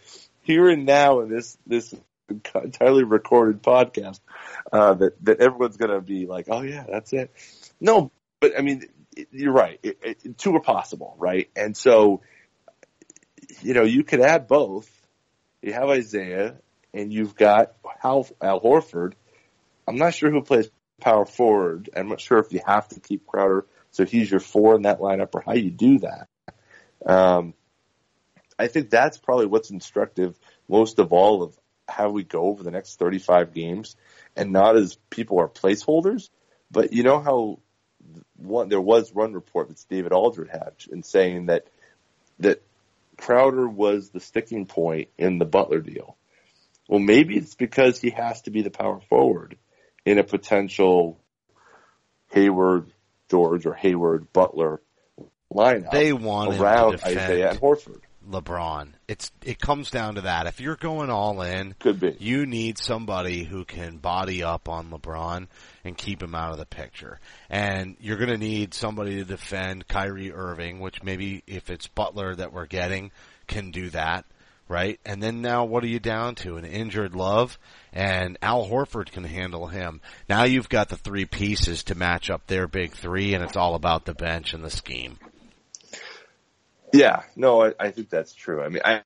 here and now in this, this entirely recorded podcast, uh, that, that everyone's going to be like, oh yeah, that's it. No, but I mean, you're right. It, it, two are possible, right? And so, you know, you could add both. You have Isaiah and you've got Al, Al Horford. I'm not sure who plays power forward. I'm not sure if you have to keep Crowder, so he's your four in that lineup, or how you do that. Um, I think that's probably what's instructive most of all of how we go over the next 35 games, and not as people are placeholders, but you know how one there was one report that David Aldridge had in saying that that Crowder was the sticking point in the Butler deal. Well, maybe it's because he has to be the power forward in a potential Hayward, George, or Hayward, Butler lineup They want around Isaiah and Horford. LeBron. It's it comes down to that. If you're going all in, Could be. you need somebody who can body up on LeBron and keep him out of the picture. And you're going to need somebody to defend Kyrie Irving, which maybe if it's Butler that we're getting can do that, right? And then now what are you down to? An injured Love and Al Horford can handle him. Now you've got the three pieces to match up their big three and it's all about the bench and the scheme. Yeah, no, I, I think that's true. I mean, I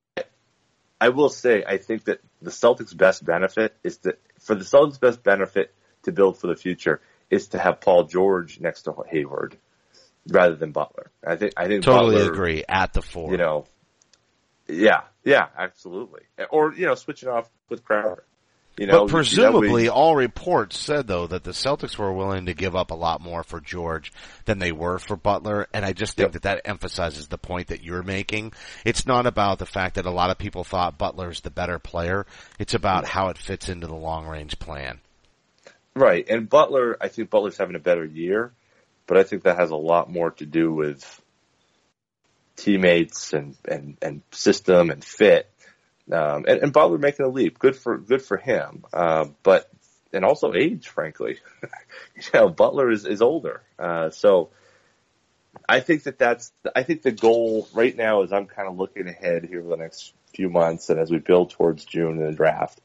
I will say I think that the Celtics' best benefit is that for the Celtics' best benefit to build for the future is to have Paul George next to Hayward rather than Butler. I think I think Totally Butler, agree. At the four. You know, yeah, yeah, absolutely. Or you know, switching off with Crowder. You know, but presumably, that way- all reports said though that the Celtics were willing to give up a lot more for George than they were for Butler, and I just think Yep. that that emphasizes the point that you're making. It's not about the fact that a lot of people thought Butler's the better player. It's about how it fits into the long range plan. Right. And Butler, I think Butler's having a better year, but I think that has a lot more to do with teammates and, and, and system and fit. Um, and, and Butler making a leap. Good for, good for him. Uh, but, and also age, frankly. you know, Butler is, is older. Uh, so I think that that's, I think the goal right now is I'm kind of looking ahead here for the next few months and as we build towards June and the draft.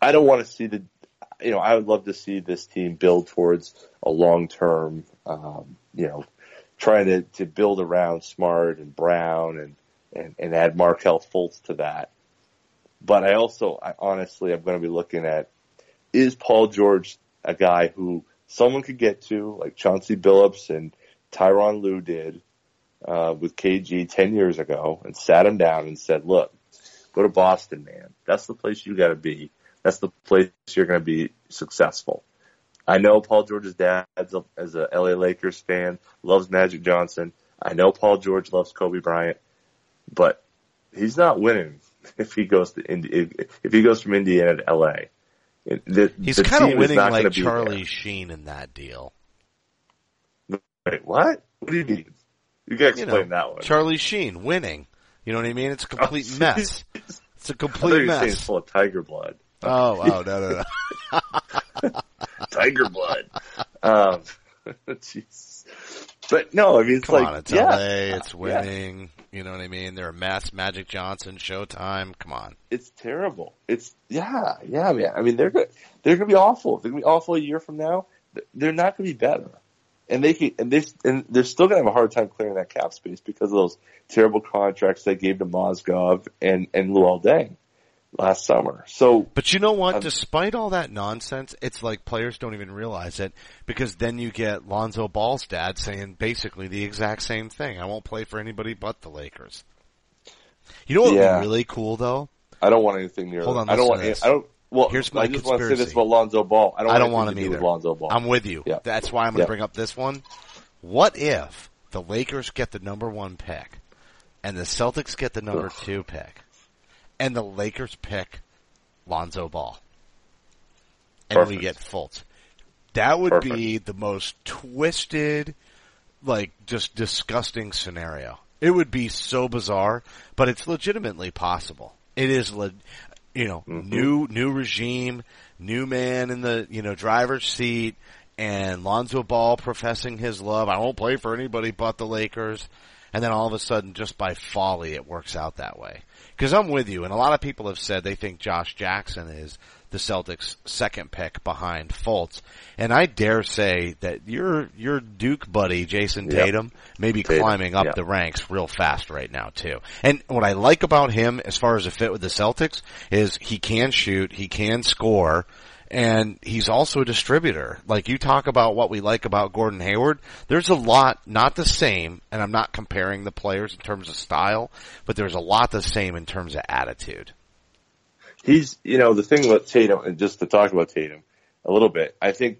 I don't want to see the, you know, I would love to see this team build towards a long term, um, you know, trying to, to build around Smart and Brown and, and, and add Markelle Fultz to that. But I also, I honestly, I'm going to be looking at, is Paul George a guy who someone could get to, like Chauncey Billups and Tyronn Lue did, uh, with KG 10 years ago and sat him down and said, look, go to Boston, man. That's the place you got to be. That's the place you're going to be successful. I know Paul George's dad a, as a LA Lakers fan loves Magic Johnson. I know Paul George loves Kobe Bryant, but he's not winning if he goes to Indi- if, he goes from Indiana to LA. The- He's kind of winning like Charlie Sheen in that deal. Wait, what? What do you mean? You gotta You explain know, that one. Charlie Sheen winning. You know what I mean? It's a complete Oh, mess. It's a complete you were saying it's mess. full of tiger blood. Oh, oh, no, no, no. tiger blood. Um, jeez. But no, I mean, it's Come like, on, it's yeah, LA, it's yeah. winning. You know what I mean? They're a mess. Magic Johnson, Showtime. Come on. it's terrible. It's yeah, yeah, man. I mean, they're good. They're gonna be awful. They're gonna be awful a year from now. They're not gonna be better. And they can, and they and they're still gonna have a hard time clearing that cap space because of those terrible contracts they gave to Mozgov and and Luol Deng. Last summer. So But you know what? Um, Despite all that nonsense, it's like players don't even realize it because then you get Lonzo Ball's dad saying basically the exact same thing. I won't play for anybody but the Lakers. You know what would be really cool though? I don't want anything near. Hold on, I don't want. to this. I don't. Well, Here's my I just want to say this about Lonzo Ball. I don't. I don't want want him either. Lonzo Ball. I'm with you. Yeah. That's why I'm going to Yeah. bring up this one. What if the Lakers get the number one pick and the Celtics get the number Ugh. two pick and the Lakers pick Lonzo Ball and we get Fultz? That would Perfect. be the most twisted, like just disgusting scenario. It would be so bizarre, but it's legitimately possible. It is, le- you know, Mm-hmm. new new regime, new man in the you know driver's seat, and Lonzo Ball professing his love. I won't play for anybody but the Lakers. And then all of a sudden, just by folly, it works out that way. Because I'm with you, and a lot of people have said they think Josh Jackson is the Celtics' second pick behind Fultz. And I dare say that your your Duke buddy Jayson Yep. Tatum may be Tatum, climbing up yeah. the ranks real fast right now too. And what I like about him, as far as a fit with the Celtics, is he can shoot, he can score, and he's also a distributor. Like you talk about what we like about Gordon Hayward, there's a lot, not the same, and I'm not comparing the players in terms of style, but there's a lot the same in terms of attitude. He's, you know, the thing with Tatum, and just to talk about Tatum a little bit, I think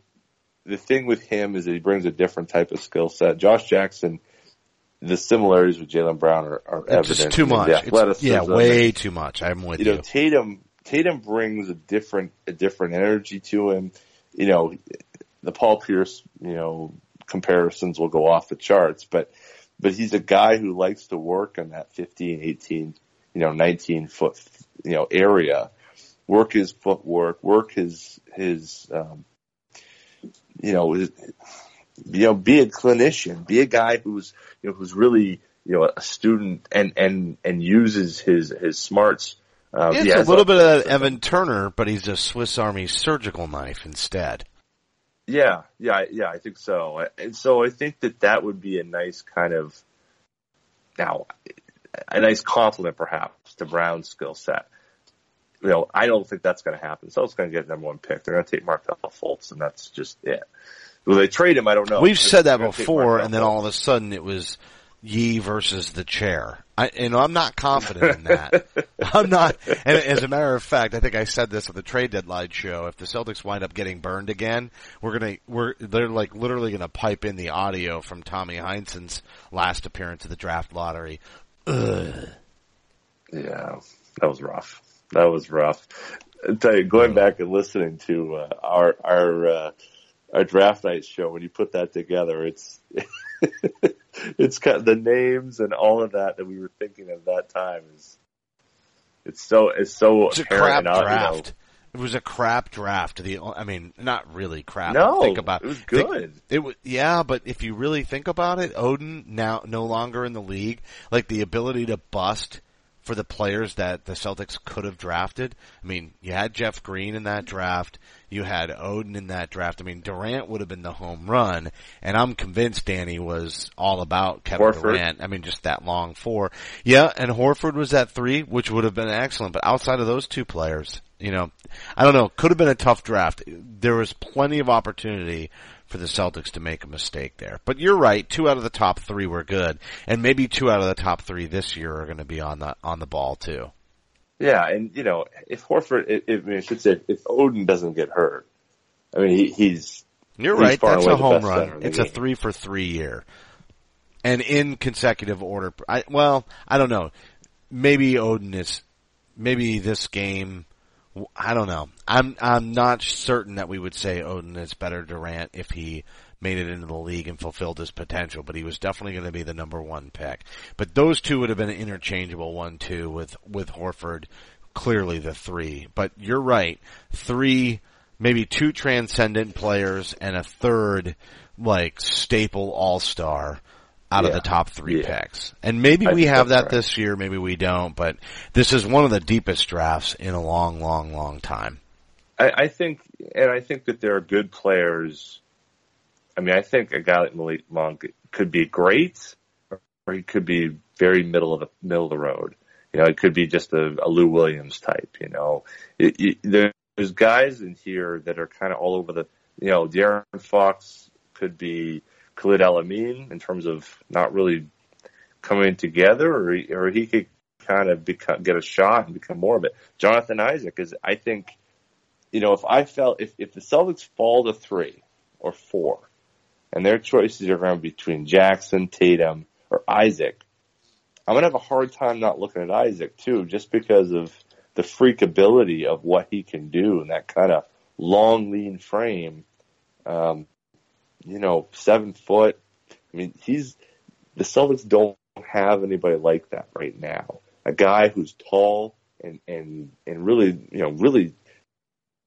the thing with him is that he brings a different type of skill set. Josh Jackson, the similarities with Jaylen Brown are, are It's evident. just too much. Yeah, way too much. I'm with you you. know, Tatum, Tatum brings a different, a different energy to him. You know, the Paul Pierce, you know, comparisons will go off the charts, but, but he's a guy who likes to work on that 15, 18, you know, 19 foot, you know, area, work his footwork, work his, his, um, you know, his, you know, be a clinician, be a guy who's, you know, who's really, you know, a student and, and, and uses his, his smarts. Uh, it's a little bit of that Evan Turner, but he's a Swiss Army surgical knife instead. Yeah, yeah, I- yeah, I think so. And so I think that that would be a nice kind of, now, a nice compliment perhaps to Brown's skill set. You know, I don't think that's going to happen. So it's going to get number one pick. They're going to take Markelle Fultz, and that's just it. Will they trade him? I don't know. We've said that before, and then all of a sudden it was Yee versus the chair. I, you know, I'm not confident in that. I'm not, and as a matter of fact, I think I said this at the trade deadline show. If the Celtics wind up getting burned again, we're gonna, we're, they're like literally gonna pipe in the audio from Tommy Heinsohn's last appearance of the draft lottery. Ugh. Yeah, that was rough. That was rough. I tell you, going back and listening to uh, our our uh, our draft night show, when you put that together, it's it's kind of the names and all of that that we were thinking of that time is it's so it's so It's a crap and, you know, draft. It was a crap draft. The, I mean, not really crap. No, think about it was think- good. it was, yeah, but if you really think about it, Oden now no longer in the league. Like the ability to bust for the players that the Celtics could have drafted. I mean, you had Jeff Green in that draft. You had Oden in that draft. I mean, Durant would have been the home run, and I'm convinced Danny was all about Kevin Horford. Durant. I mean, just that long four. Yeah, and Horford was at three, which would have been excellent. But outside of those two players, you know, I don't know. Could have been a tough draft. There was plenty of opportunity for the Celtics to make a mistake there. But you're right. Two out of the top three were good, and maybe two out of the top three this year are going to be on the on the ball too. Yeah, and you know, if Horford, if, if, I mean, I should say, if Oden doesn't get hurt, I mean, he, he's You're He's right. That's a home run. center in the It's a three for three year, and in consecutive order. I, well, I don't know. Maybe Oden is. Maybe this game. I don't know. I'm I'm not certain that we would say Oden is better Durant if he made it into the league and fulfilled his potential, but he was definitely going to be the number one pick. But those two would have been interchangeable one two with with Horford clearly the three. But you're right, three maybe two transcendent players and a third like staple all star out of the top three Yeah. picks. And maybe I we have that right. this year, maybe we don't, but this is one of the deepest drafts in a long, long, long time. I, I think, and I think that there are good players. I mean, I think a guy like Malik Monk could be great, or he could be very middle of the middle of the road. You know, it could be just a, a Lou Williams type. You know, it, it, there's guys in here that are kind of all over the. You know, De'Aaron Fox could be Khalid El-Amin in terms of not really coming together, or he, or he could kind of become, get a shot and become more of it. Jonathan Isaac is, I think, you know, if I felt if if the Celtics fall to three or four, and their choices are going between Jackson, Tatum, or Isaac, I'm gonna have a hard time not looking at Isaac too, just because of the freak ability of what he can do and that kind of long, lean frame. Um, you know, seven foot. I mean, he's the Celtics don't have anybody like that right now. A guy who's tall and and and really, you know, really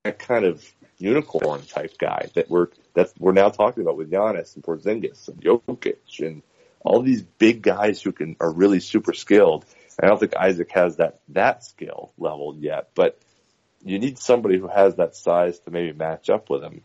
that kind of unicorn type guy that we're that we're now talking about with Giannis and Porzingis and Jokic and all these big guys who can are really super skilled. I don't think Isaac has that that skill level yet, but you need somebody who has that size to maybe match up with him.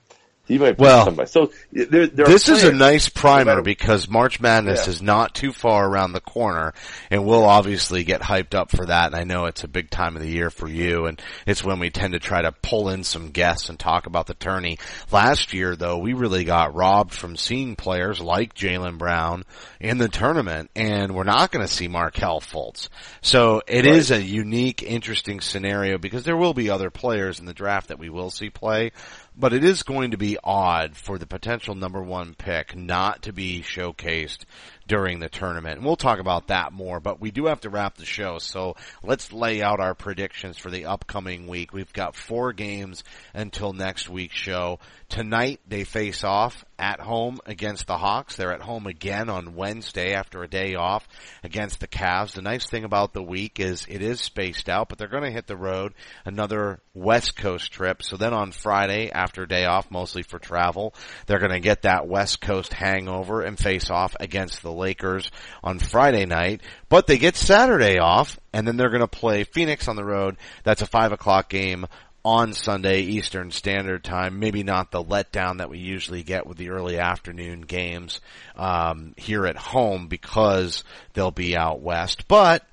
He might Well, somebody. So there, there This is a nice primer because March Madness Yeah. is not too far around the corner and we'll obviously get hyped up for that and I know it's a big time of the year for you and it's when we tend to try to pull in some guests and talk about the tourney. Last year though, we really got robbed from seeing players like Jaylen Brown in the tournament and we're not going to see Markelle Fultz. So it is a unique, interesting scenario because there will be other players in the draft that we will see play, but it is going to be odd for the potential number one pick not to be showcased during the tournament. And we'll talk about that more, but we do have to wrap the show. So let's lay out our predictions for the upcoming week. We've got four games until next week's show. Tonight they face off at home against the Hawks. They're at home again on Wednesday after a day off against the Cavs. The nice thing about the week is it is spaced out, but they're going to hit the road another West Coast trip. So then on Friday after a day off, mostly for travel, they're going to get that West Coast hangover and face off against the Lakers on Friday night. But they get Saturday off and then they're going to play Phoenix on the road. That's a five o'clock game on Sunday Eastern Standard Time. Maybe not the letdown that we usually get with the early afternoon games um, here at home because they'll be out west. But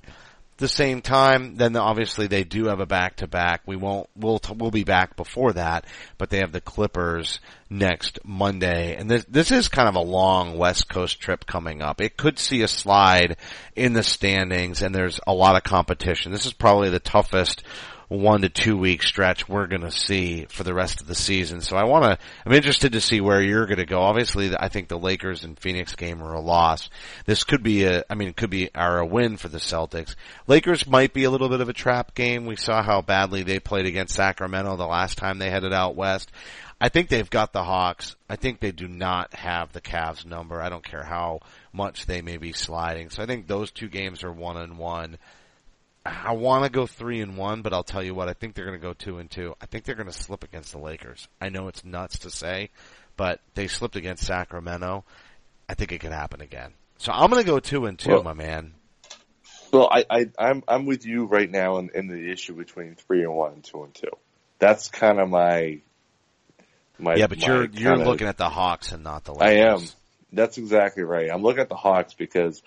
the same time, then obviously they do have a back to back. We won't, we'll, we'll be back before that, but they have the Clippers next Monday. And this, this is kind of a long West Coast trip coming up. It could see a slide in the standings and there's a lot of competition. This is probably the toughest one to two week stretch we're going to see for the rest of the season. So I want to, I'm interested to see where you're going to go. Obviously, I think the Lakers and Phoenix game are a loss. This could be a, I mean, it could be are a win for the Celtics. Lakers might be a little bit of a trap game. We saw how badly they played against Sacramento the last time they headed out west. I think they've got the Hawks. I think they do not have the Cavs number. I don't care how much they may be sliding. So I think those two games are one and one. I want to go three and one, but I'll tell you what, I think they're going to go two and two. I think they're going to slip against the Lakers. I know it's nuts to say, but they slipped against Sacramento. I think it could happen again. So I'm going to go two and two, Well- my man. Well, I, I I'm I'm with you right now in, in the issue between three and one and two and two. That's kind of my my Yeah, but my you're you're kinda- looking at the Hawks and not the Lakers. I am. That's exactly right. I'm looking at the Hawks because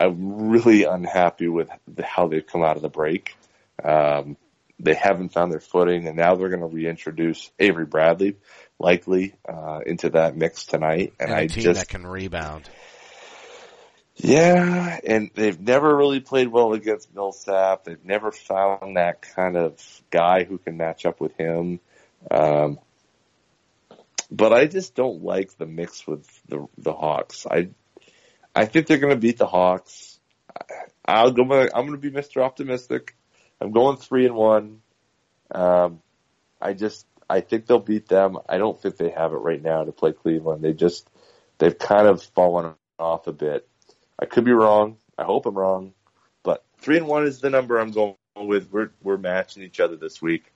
I'm really unhappy with the, how they've come out of the break. Um, they haven't found their footing, and now they're going to reintroduce Avery Bradley, likely uh, into that mix tonight. And, And a I team just that can rebound. yeah, and they've never really played well against Millsap. They've never found that kind of guy who can match up with him. Um, but I just don't like the mix with the the Hawks. I I think they're going to beat the Hawks. I'll go. I'm going to be Mr. Optimistic. I'm going three and one. Um, I just I think they'll beat them. I don't think they have it right now to play Cleveland. They just they've kind of fallen off a bit. I could be wrong. I hope I'm wrong, but three and one is the number I'm going with. We're we're matching each other this week.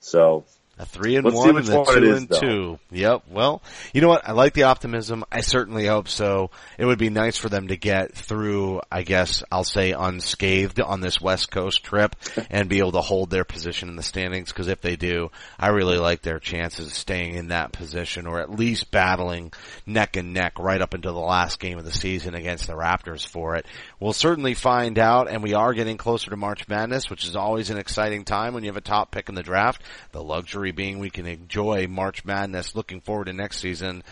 So A three and Let's one and a two is, and though. two. Yep. Well, you know what? I like the optimism. I certainly hope so. It would be nice for them to get through, I guess I'll say unscathed on this West Coast trip and be able to hold their position in the standings because if they do, I really like their chances of staying in that position or at least battling neck and neck right up until the last game of the season against the Raptors for it. We'll certainly find out and we are getting closer to March Madness, which is always an exciting time when you have a top pick in the draft. The luxury being we can enjoy March Madness looking forward to next season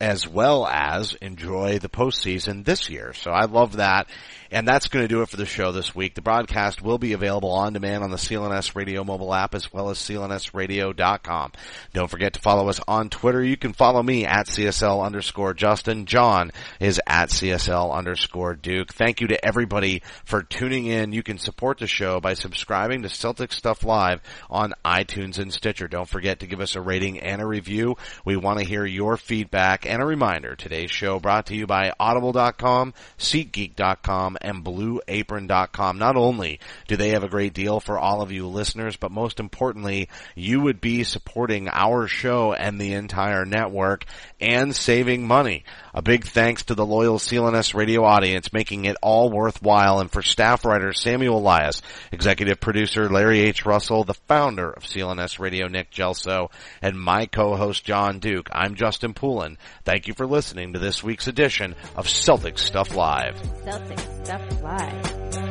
as well as enjoy the postseason this year. So I love that. And that's going to do it for the show this week. The broadcast will be available on demand on the CLNS radio mobile app as well as clnsradio.com. Don't forget to follow us on Twitter. You can follow me at CSL underscore Justin. John is at CSL underscore Duke. Thank you to everybody for tuning in. You can support the show by subscribing to Celtics Stuff Live on iTunes and Stitcher. Don't forget to give us a rating and a review. We want to hear your feedback and a reminder. Today's show brought to you by audible.com, SeatGeek.com, and BlueApron.com. Not only do they have a great deal for all of you listeners, but most importantly, you would be supporting our show and the entire network and saving money. A big thanks to the loyal CLNS radio audience making it all worthwhile and for staff writer Samuel Elias, executive producer Larry H. Russell, the founder of CLNS Radio Nick Gelso, and my co-host John Duke. I'm Justin Poulin. Thank you for listening to this week's edition of Celtics Stuff Live. Celtics Stuff Live.